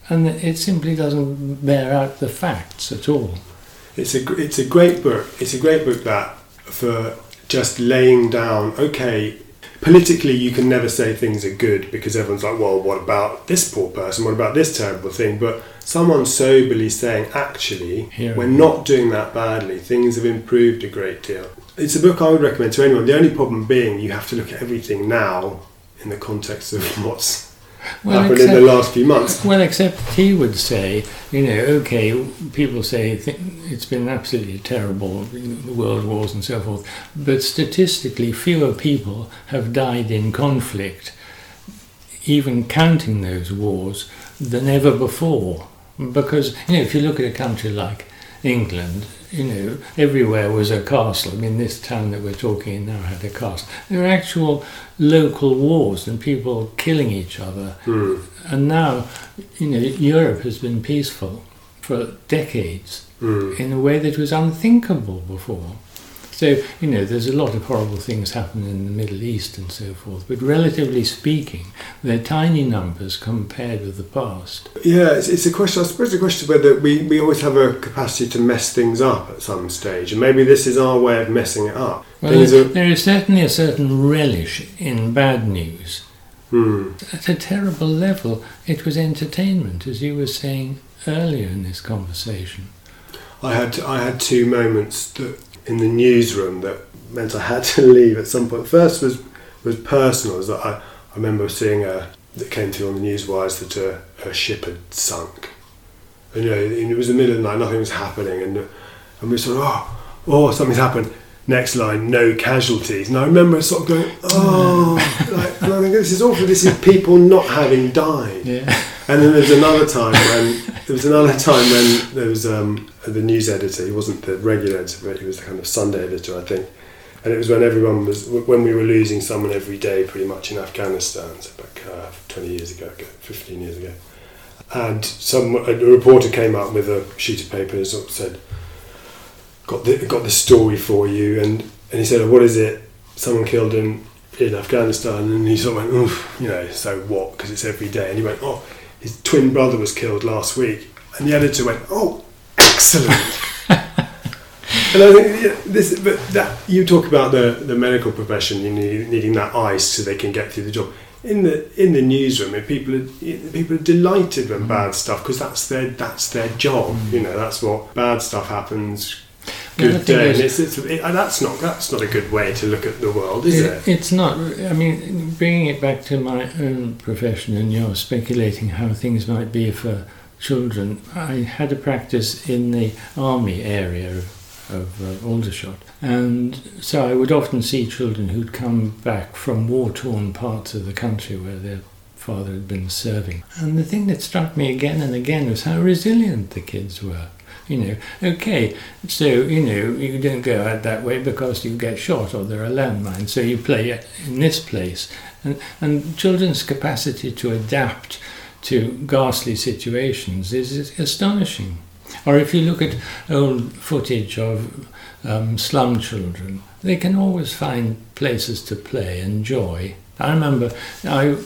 Speaker 2: and it simply doesn't bear out the facts at all.
Speaker 1: It's a it's a great book. It's a great book that for just laying down. Okay, politically you can never say things are good because everyone's like, well, what about this poor person? What about this terrible thing? But someone soberly saying, actually, we're not doing that badly. Things have improved a great deal. It's a book I would recommend to anyone. The only problem being you have to look at everything now in the context of what's happened in the last few months.
Speaker 2: Well, except he would say, you know, okay, people say th- it's been absolutely terrible, the world wars and so forth, but statistically, fewer people have died in conflict, even counting those wars, than ever before. Because, you know, if you look at a country like England, you know, everywhere was a castle. I mean, this town that we're talking in now had a castle. There were actual local wars and people killing each other.
Speaker 1: Hmm.
Speaker 2: And now, you know, Europe has been peaceful for decades
Speaker 1: Hmm.
Speaker 2: in a way that was unthinkable before. So, you know, there's a lot of horrible things happening in the Middle East and so forth, but relatively speaking, they're tiny numbers compared with the past.
Speaker 1: Yeah, it's, it's a question. I suppose the question is whether we, we always have a capacity to mess things up at some stage, and maybe this is our way of messing it up.
Speaker 2: Well, there,
Speaker 1: are,
Speaker 2: there is certainly a certain relish in bad news.
Speaker 1: hmm,
Speaker 2: At a terrible level, it was entertainment, as you were saying earlier in this conversation.
Speaker 1: I had I had two moments that in the newsroom that meant I had to leave at some point. First was was personal. Was that I, I remember seeing a that came through on the news wires that a, a ship had sunk. And, you know, it was the middle of the night, nothing was happening, and and we of oh oh something's happened. Next line, no casualties. And I remember sort of going, oh, like, and I think this is awful. This is people not having died.
Speaker 2: Yeah.
Speaker 1: And then there was another time when there was another time when there was um, the news editor. He wasn't the regular editor, but he was the kind of Sunday editor, I think. And it was when everyone was when we were losing someone every day, pretty much in Afghanistan, so back uh, 20 years ago, 15 years ago. And some a reporter came up with a sheet of paper and sort of said, "Got the, got this story for you," and and he said, oh, "What is it? Someone killed in in Afghanistan," and he sort of went, "Oof, you know, so what? Because it's every day." And he went, "Oh." his twin brother was killed last week, and the editor went, "Oh, excellent." and I think yeah, this, but that you talk about the, the medical profession, you need, needing that ice so they can get through the job. In the in the newsroom, people are people are delighted when mm-hmm. bad stuff because that's their that's their job. Mm-hmm. You know, that's what bad stuff happens. Good day. And it's, it's, it, that's not that's not a good way to look at the world, is it,
Speaker 2: it? It's not. I mean, bringing it back to my own profession, and you're speculating how things might be for children. I had a practice in the army area of, of uh, Aldershot, and so I would often see children who'd come back from war-torn parts of the country where their father had been serving. And the thing that struck me again and again was how resilient the kids were. You know, okay, so, you know, you don't go out that way because you get shot or there are landmines, so you play in this place. And, and children's capacity to adapt to ghastly situations is astonishing. Or if you look at old footage of um, slum children, they can always find places to play and joy. I remember I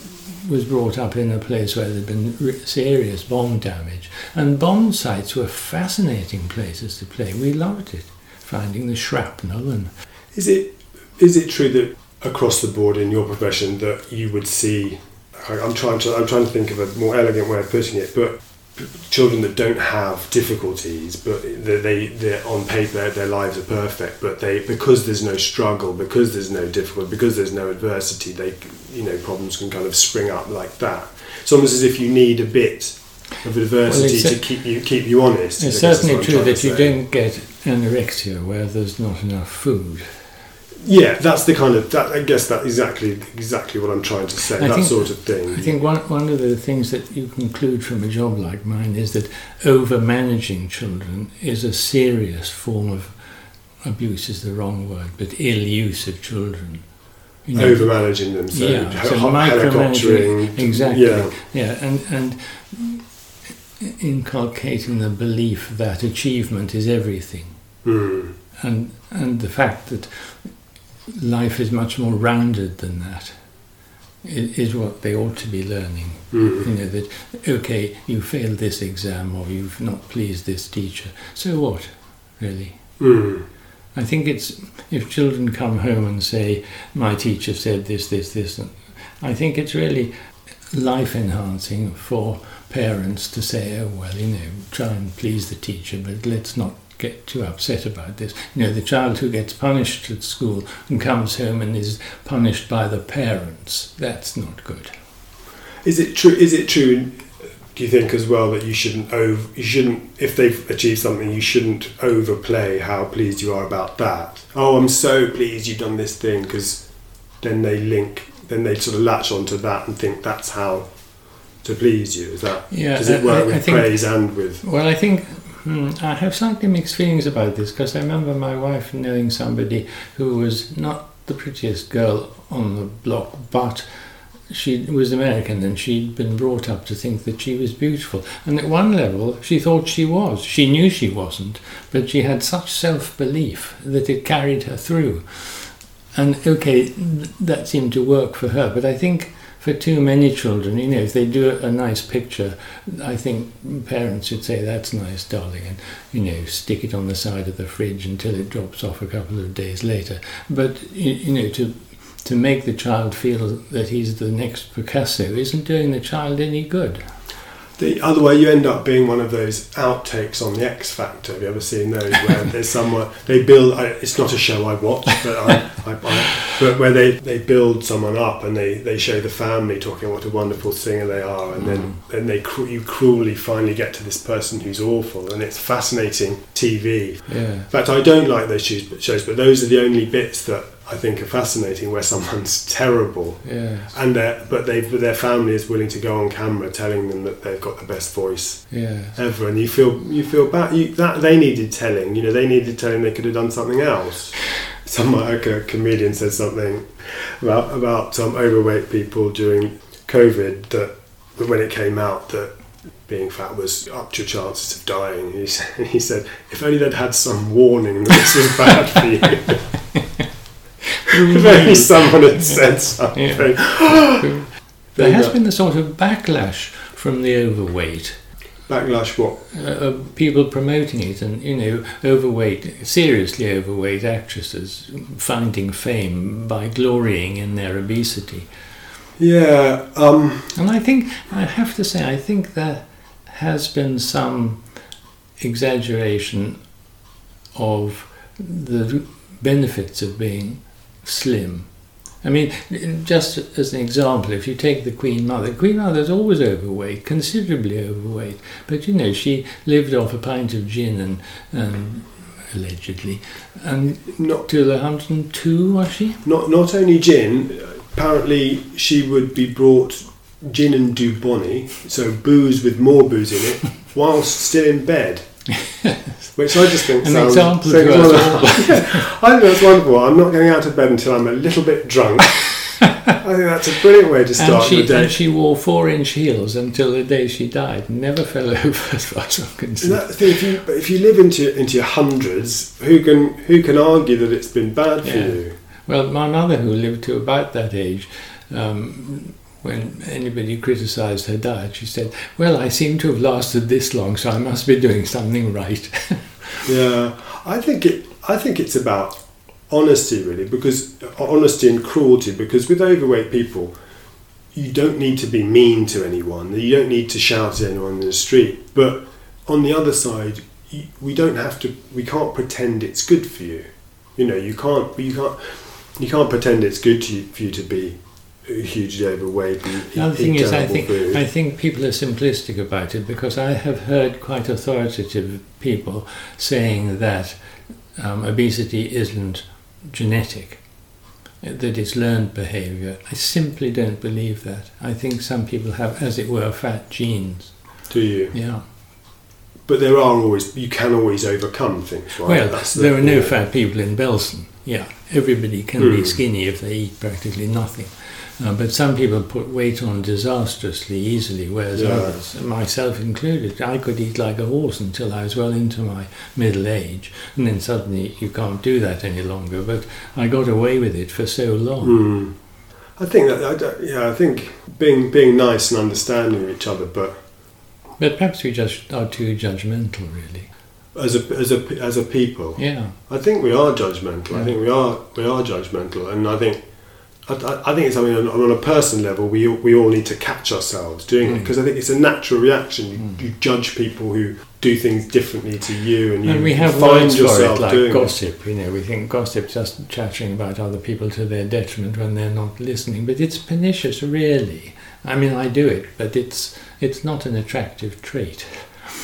Speaker 2: was brought up in a place where there'd been serious bomb damage, and bomb sites were fascinating places to play. We loved it, finding the shrapnel and.
Speaker 1: Is it is it true that across the board in your profession that you would see? I'm trying to I'm trying to think of a more elegant way of putting it, but children that don't have difficulties, but they they on paper their lives are perfect, but they because there's no struggle, because there's no difficulty, because there's no adversity, they you know problems can kind of spring up like that. It's almost as if you need a bit of adversity well, to keep you keep you honest.
Speaker 2: It's certainly true that you don't get anorexia where there's not enough food
Speaker 1: yeah, that's the kind of that. I guess that exactly exactly what I'm trying to say. I that think, sort of thing.
Speaker 2: I think one one of the things that you conclude from a job like mine is that over managing children is a serious form of abuse. Is the wrong word, but ill use of children.
Speaker 1: You know, over managing them, so, yeah, so helicoptering,
Speaker 2: exactly, yeah, yeah, and and inculcating the belief that achievement is everything,
Speaker 1: mm.
Speaker 2: and and the fact that life is much more rounded than that. Is what they ought to be learning.
Speaker 1: Mm-hmm.
Speaker 2: You know that okay, you failed this exam or you've not pleased this teacher. So what, really?
Speaker 1: Mm-hmm.
Speaker 2: I think it's if children come home and say, "My teacher said this, this, this," I think it's really life enhancing for parents to say, "Oh well, you know, try and please the teacher, but let's not get too upset about this. You know, the child who gets punished at school and comes home and is punished by the parents, that's not good.
Speaker 1: Is it true? Is it true? Do you think as well that you shouldn't over, you shouldn't if they've achieved something you shouldn't overplay how pleased you are about that. Oh, I'm so pleased you've done this thing because then they link, then they sort of latch onto that and think that's how to please you. Is that
Speaker 2: yeah?
Speaker 1: Does it work I, I with think, praise and with?
Speaker 2: Well, I think Mm, I have slightly mixed feelings about this because I remember my wife knowing somebody who was not the prettiest girl on the block, but she was American and she'd been brought up to think that she was beautiful. And at one level, she thought she was. She knew she wasn't, but she had such self belief that it carried her through. And okay, that seemed to work for her, but I think for too many children, you know, if they do a nice picture, I think parents should say, that's nice, darling, and, you know, stick it on the side of the fridge until it drops off a couple of days later. But, you, know, to to make the child feel that he's the next Picasso isn't doing the child any good.
Speaker 1: The other way, you end up being one of those outtakes on the X Factor. Have you ever seen those where there's someone they build? I, it's not a show I watch, but I, I, but where they, they build someone up and they, they show the family talking what a wonderful singer they are, and then mm. then they cru- you cruelly finally get to this person who's awful, and it's fascinating TV.
Speaker 2: Yeah.
Speaker 1: In fact, I don't like those shows, but those are the only bits that I think are fascinating, where someone's terrible
Speaker 2: Yeah.
Speaker 1: and but they their family is willing to go on camera telling them that they've got the best voice
Speaker 2: Yeah.
Speaker 1: ever, and you feel you feel bad. You, that they needed telling, you know, they needed telling. They could have done something else. Some like a comedian said something about about um, overweight people during COVID that when it came out that being fat was up to your chances of dying. He, s- he said, if only they'd had some warning that this was bad for you. only someone had said something.
Speaker 2: There has been the sort of backlash from the overweight.
Speaker 1: Backlash what?
Speaker 2: uh, uh, people promoting it and you know overweight seriously overweight actresses finding fame by glorying in their obesity
Speaker 1: Yeah, um,
Speaker 2: and i think i have to say i think there has been some exaggeration of the benefits of being slim I mean, just as an example, if you take the Queen Mother, Queen Mother's always overweight, considerably overweight, but you know, she lived off a pint of gin and, and allegedly, and
Speaker 1: not
Speaker 2: till 102, was she?
Speaker 1: not not only gin. Apparently, she would be brought gin and dubonnet, so booze with more booze in it, whilst still in bed. Which I just think
Speaker 2: An
Speaker 1: sounds.
Speaker 2: example to.
Speaker 1: Yeah, I think that's wonderful. I'm not getting out of bed until I'm a little bit drunk. I think that's a brilliant way to start
Speaker 2: she,
Speaker 1: the day.
Speaker 2: and she wore four inch heels until the day she died, never fell over as far as I'm concerned.
Speaker 1: thing, if you if you live into into your hundreds, who can who can argue that it's been bad for
Speaker 2: Yeah.
Speaker 1: you?
Speaker 2: Well, my mother, who lived to about that age, um, when anybody criticised her diet, she said, Well, I seem to have lasted this long, so I must be doing something right.
Speaker 1: Yeah, I think it. I think it's about honesty, really, because uh, honesty and cruelty. Because with overweight people, you don't need to be mean to anyone. You don't need to shout at anyone in the street. But on the other side, we don't have to. We can't pretend it's good for you. You know, you can't. You can't. You can't pretend it's good you, for you to be hugely overweight and
Speaker 2: The other thing is, I think
Speaker 1: food.
Speaker 2: I think people are simplistic about it because I have heard quite authoritative people saying that um, obesity isn't genetic, that it's learned behaviour. I simply don't believe that. I think some people have, as it were, fat genes.
Speaker 1: Do you?
Speaker 2: Yeah.
Speaker 1: But there are always. You can always overcome things, right?
Speaker 2: Well,
Speaker 1: the-
Speaker 2: there are no
Speaker 1: yeah.
Speaker 2: fat people in Belsen. Yeah, everybody can be
Speaker 1: Hmm.
Speaker 2: skinny if they eat practically nothing. Uh, but some people put weight on disastrously easily, whereas
Speaker 1: Yeah.
Speaker 2: others, myself included, I could eat like a horse until I was well into my middle age, and then suddenly you can't do that any longer. But I got away with it for so long.
Speaker 1: Hmm. I think that I yeah, I think being being nice and understanding of each other, but
Speaker 2: But perhaps we just are too judgmental, really.
Speaker 1: as a as a as a people,
Speaker 2: Yeah,
Speaker 1: I think we are judgmental. I think we are we are judgmental, and I think. I, I- I think it's something on, on a personal level we, all- we all need to catch ourselves doing it
Speaker 2: Mm.
Speaker 1: because I think it's a natural reaction. You,
Speaker 2: Mm.
Speaker 1: you judge people who do things differently to you, and you
Speaker 2: and we have
Speaker 1: find yourself
Speaker 2: it like
Speaker 1: doing it.
Speaker 2: gossip. You know, we think gossip just chattering about other people to their detriment when they're not listening. But it's pernicious, really. I mean, I do it, but it's it's not an attractive trait.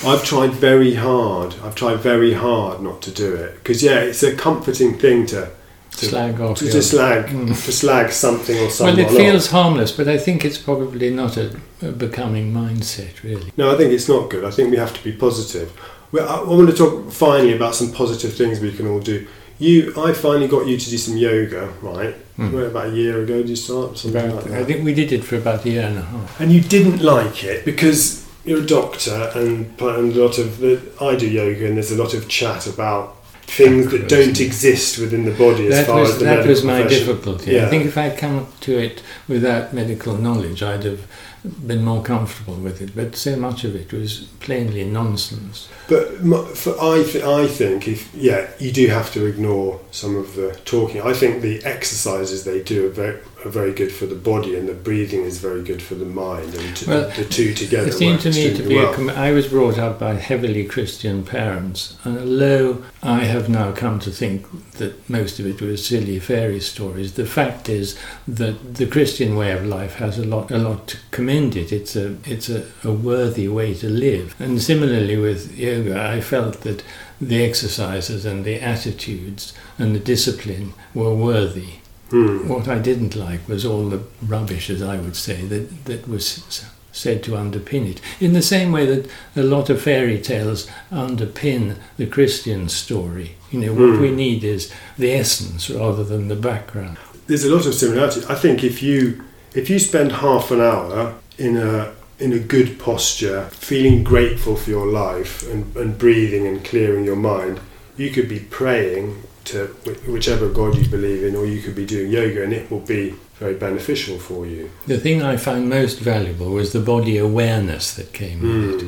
Speaker 1: I've tried very hard. I've tried very hard not to do it because yeah, it's a comforting thing to to,
Speaker 2: Slag off.
Speaker 1: to, to slag
Speaker 2: Mm.
Speaker 1: to slag something or someone.
Speaker 2: Well, it
Speaker 1: off.
Speaker 2: feels harmless, but I think it's probably not a, a becoming mindset, really.
Speaker 1: No, I think it's not good. I think we have to be positive. I, I want to talk finally about some positive things we can all do. You, I finally got you to do some yoga, right? Well, about a year ago, did you start something
Speaker 2: About-
Speaker 1: like
Speaker 2: I think we did it for about a year and a half.
Speaker 1: And you didn't like it because you're a doctor, and, and a lot of the, I do yoga, and there's a lot of chat about things that don't exist within the body as
Speaker 2: That
Speaker 1: far
Speaker 2: was
Speaker 1: as the
Speaker 2: that
Speaker 1: medical
Speaker 2: was my
Speaker 1: profession.
Speaker 2: difficulty.
Speaker 1: Yeah.
Speaker 2: I think if I'd come to it without medical knowledge, I'd have been more comfortable with it. But so much of it was plainly nonsense.
Speaker 1: But for, I, th- I think if yeah, you do have to ignore some of the talking. I think the exercises they do are very, are very good for the body, and the breathing is very good for the mind, and to,
Speaker 2: Well,
Speaker 1: the two together.
Speaker 2: It seemed to me to be
Speaker 1: well.
Speaker 2: a. Com- I was brought up by heavily Christian parents, and although I have now come to think that most of it was silly fairy stories, the fact is that the Christian way of life has a lot, a lot to commend it. It's a, it's a, a worthy way to live. And similarly with yoga, I felt that the exercises and the attitudes and the discipline were worthy.
Speaker 1: Hmm.
Speaker 2: What I didn't like was all the rubbish, as I would say, that, that was said to underpin it. In the same way that a lot of fairy tales underpin the Christian story. You know, what
Speaker 1: Hmm.
Speaker 2: we need is the essence rather than the background.
Speaker 1: there's a lot of similarity. I think if you if you spend half an hour in a in a good posture, feeling grateful for your life and, and breathing and clearing your mind, you could be praying to whichever God you believe in, or you could be doing yoga, and it will be very beneficial for you.
Speaker 2: The thing I found most valuable was the body awareness that came with it.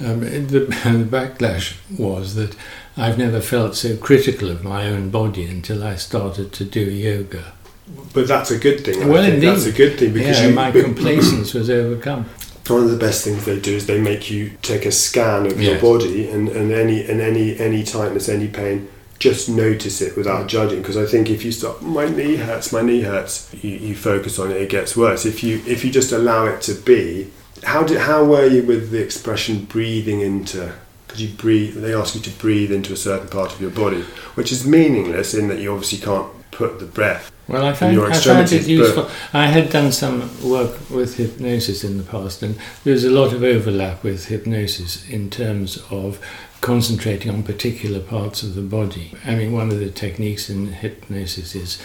Speaker 1: Mm.
Speaker 2: Um, the, the backlash was that I've never felt so critical of my own body until I started to do yoga.
Speaker 1: But that's a good thing. I
Speaker 2: Well,
Speaker 1: think
Speaker 2: indeed.
Speaker 1: that's a good thing because
Speaker 2: yeah,
Speaker 1: you,
Speaker 2: my complacence was overcome.
Speaker 1: one of the best things they do is they make you take a scan of your body and, and any and any any tightness, any pain, just notice it without judging. Because I think if you stop, my knee hurts, my knee hurts, you, you focus on it, it gets worse. If you if you just allow it to be, how did how were you with the expression breathing into? Because you breathe, they ask you to breathe into a certain part of your body, which is meaningless in that you obviously can't put the breath.
Speaker 2: Well, I found, I found it useful. I had done some work with hypnosis in the past, and there's a lot of overlap with hypnosis in terms of concentrating on particular parts of the body. I mean, one of the techniques in hypnosis is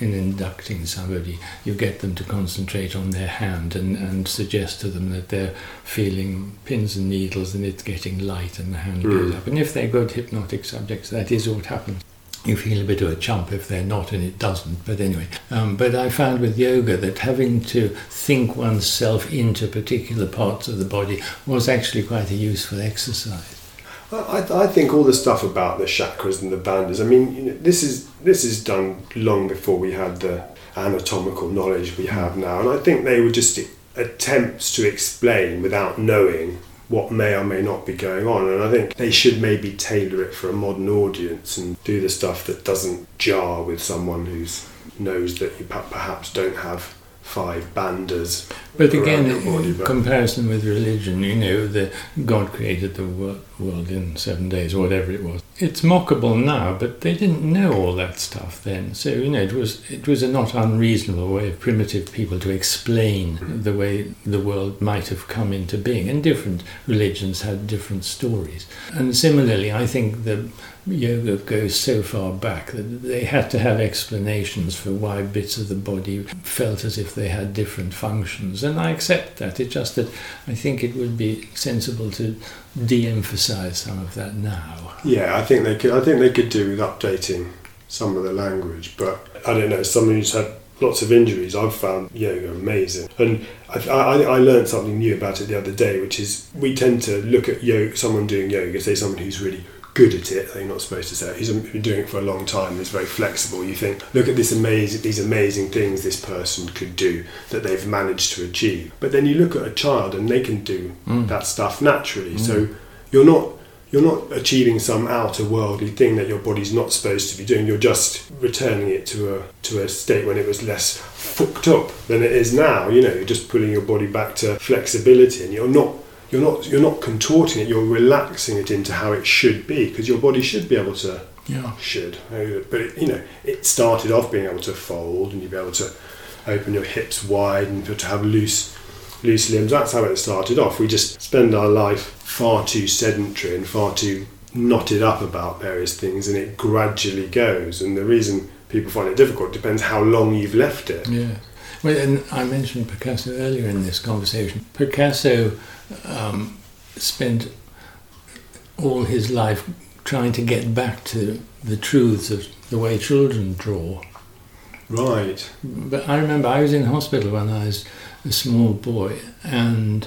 Speaker 2: in inducting somebody, you get them to concentrate on their hand and, and suggest to them that they're feeling pins and needles and it's getting light and the hand goes
Speaker 1: Mm.
Speaker 2: up. And if they're good hypnotic subjects, that is what happens you feel a bit of a chump if they're not, and it doesn't. But anyway, um, but I found with yoga that having to think oneself into particular parts of the body was actually quite a useful exercise.
Speaker 1: I, I think all the stuff about the chakras and the bandhas. I mean, you know, this is this is done long before we had the anatomical knowledge we have now, and I think they were just attempts to explain without knowing what may or may not be going on. And I think they should maybe tailor it for a modern audience and do the stuff that doesn't jar with someone who's knows that you perhaps don't have five bandhas.
Speaker 2: But again,
Speaker 1: body,
Speaker 2: in
Speaker 1: but-
Speaker 2: comparison with religion, you know, the God created the wor- world in seven days, or whatever it was. It's mockable now, but they didn't know all that stuff then. So you know, it was it was a not unreasonable way of primitive people to explain mm-hmm. the way the world might have come into being. And different religions had different stories. And similarly, I think the yoga goes so far back that they had to have explanations for why bits of the body felt as if they had different functions. And I accept that. It's just that I think it would be sensible to de-emphasize some of that now.
Speaker 1: Yeah, I think they could. I think they could do with updating some of the language, but I don't know. Someone who's had lots of injuries, I've found yoga amazing, and I, I, I learned something new about it the other day, which is we tend to look at yoga, someone doing yoga, say someone who's really good at it. They're not supposed to say he's been doing it for a long time. He's very flexible. You think, look at this amazing, these amazing things this person could do that they've managed to achieve. But then you look at a child and they can do
Speaker 2: Mm.
Speaker 1: that stuff naturally. So you're not you're not achieving some outer worldly thing that your body's not supposed to be doing. You're just returning it to a to a state when it was less fucked up than it is now. You know, you're just pulling your body back to flexibility, and you're not you're not you're not contorting it. You're relaxing it into how it should be because your body should be able to
Speaker 2: Yeah.
Speaker 1: should. But it, you know, it started off being able to fold and you'd be able to open your hips wide and to have loose loose limbs. That's how it started off. We just spend our life far too sedentary and far too knotted up about various things, and it gradually goes. And the reason people find it difficult depends how long you've left it.
Speaker 2: Yeah. Well, and I mentioned Picasso earlier in this conversation. Picasso um, spent all his life trying to get back to the truths of the way children draw.
Speaker 1: Right.
Speaker 2: But I remember I was in hospital when I was a small boy and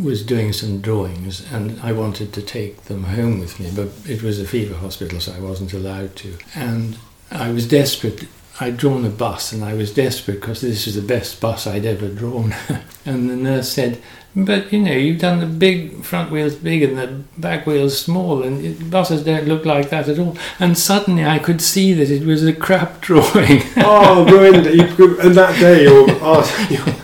Speaker 2: was doing some drawings and I wanted to take them home with me, but it was a fever hospital, so I wasn't allowed to. And I was desperate I'd drawn a bus and I was desperate because this was the best bus I'd ever drawn. and the nurse said, but you know, you've done the big front wheels big and the back wheels small, and it, buses don't look like that at all. And suddenly I could see that it was a crap drawing.
Speaker 1: oh, ruined it. You, and that day, you're, oh,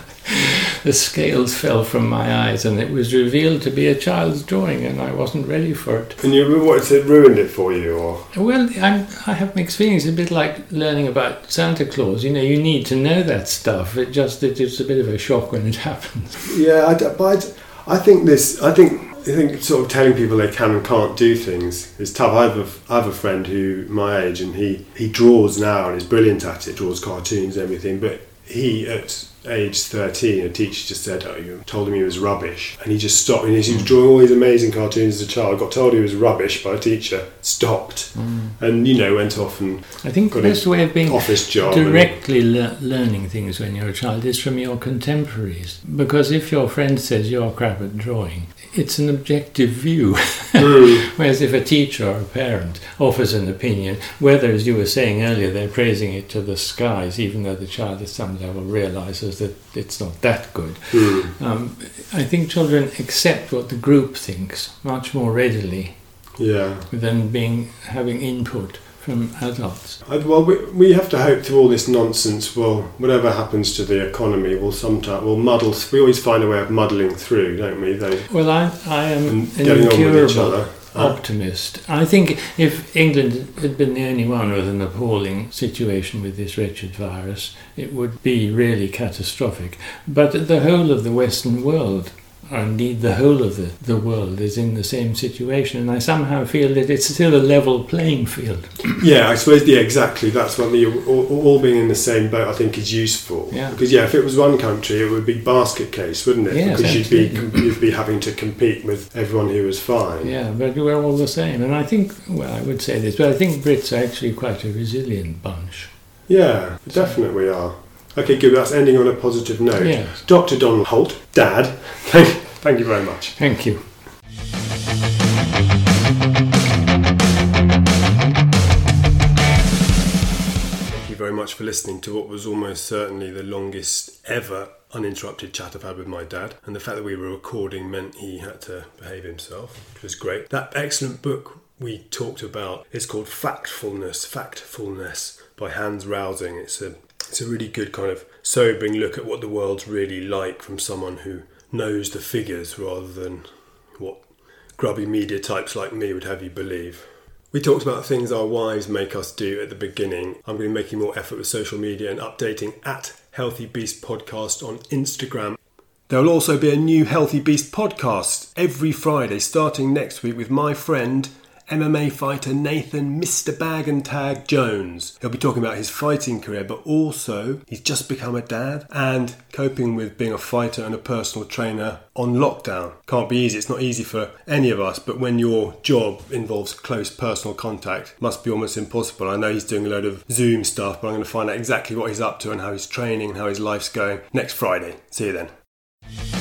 Speaker 2: the scales fell from my eyes, and it was revealed to be a child's drawing, and I wasn't ready for it.
Speaker 1: And you, what, it ruined it for you, or?
Speaker 2: Well, I'm, I have mixed feelings. It's a bit like learning about Santa Claus. You know, you need to know that stuff. It just it's a bit of a shock when it happens.
Speaker 1: Yeah, I, but I, I think this. I think I think sort of telling people they can and can't do things is tough. I have a, I have a friend who my age and he, he draws now and is brilliant at it, draws cartoons and everything. But he at age 13, a teacher just said, oh, you told him he was rubbish. And he just stopped. And he was drawing all these amazing cartoons as a child, got told he was rubbish by a teacher, stopped, mm. and, you know, went off and
Speaker 2: I think the best way of being
Speaker 1: office job
Speaker 2: directly le- learning things when you're a child is from your contemporaries. Because if your friend says you're crap at drawing, it's an objective view. Mm. Whereas if a teacher or a parent offers an opinion, whether, as you were saying earlier, they're praising it to the skies, even though the child at some level realizes that it's not that good, mm. um, I think children accept what the group thinks much more readily
Speaker 1: yeah.
Speaker 2: than being having input from adults.
Speaker 1: Uh, well, we, we have to hope through all this nonsense. Well, whatever happens to the economy, will sometime will muddle. We always find a way of muddling through, don't we? They,
Speaker 2: well, I I am an incurable uh. optimist. I think if England had been the only one with an appalling situation with this wretched virus, it would be really catastrophic. But the whole of the Western world or indeed the whole of the, the world is in the same situation and I somehow feel that it's still a level playing field.
Speaker 1: Yeah, I suppose yeah, exactly. That's what the all, all, being in the same boat I think is useful.
Speaker 2: Yeah.
Speaker 1: Because yeah, if it was one country, it would be basket case, wouldn't it?
Speaker 2: Yes,
Speaker 1: because you'd be you'd be having to compete with everyone who was fine.
Speaker 2: Yeah, but we're all the same, and I think well, I would say this, but I think Brits are actually quite a resilient bunch.
Speaker 1: Yeah, definitely we are. Okay, good. That's ending on a positive note.
Speaker 2: Yes.
Speaker 1: Dr. Donald Holt, Dad, thank, thank you very much.
Speaker 2: Thank you.
Speaker 1: Thank you very much for listening to what was almost certainly the longest ever uninterrupted chat I've had with my dad. And the fact that we were recording meant he had to behave himself, which was great. That excellent book we talked about is called Factfulness, Factfulness by Hans Rosling. It's a it's a really good kind of sobering look at what the world's really like from someone who knows the figures rather than what grubby media types like me would have you believe. We talked about things our wives make us do at the beginning. I'm going to be making more effort with social media and updating at Healthy Beast Podcast on Instagram. There will also be a new Healthy Beast podcast every Friday starting next week with my friend MMA fighter Nathan Mr. Bag and Tag Jones. He'll be talking about his fighting career, but also he's just become a dad and coping with being a fighter and a personal trainer on lockdown. Can't be easy, it's not easy for any of us, but when your job involves close personal contact, must be almost impossible. I know he's doing a load of Zoom stuff, but I'm going to find out exactly what he's up to and how he's training and how his life's going next Friday. See you then.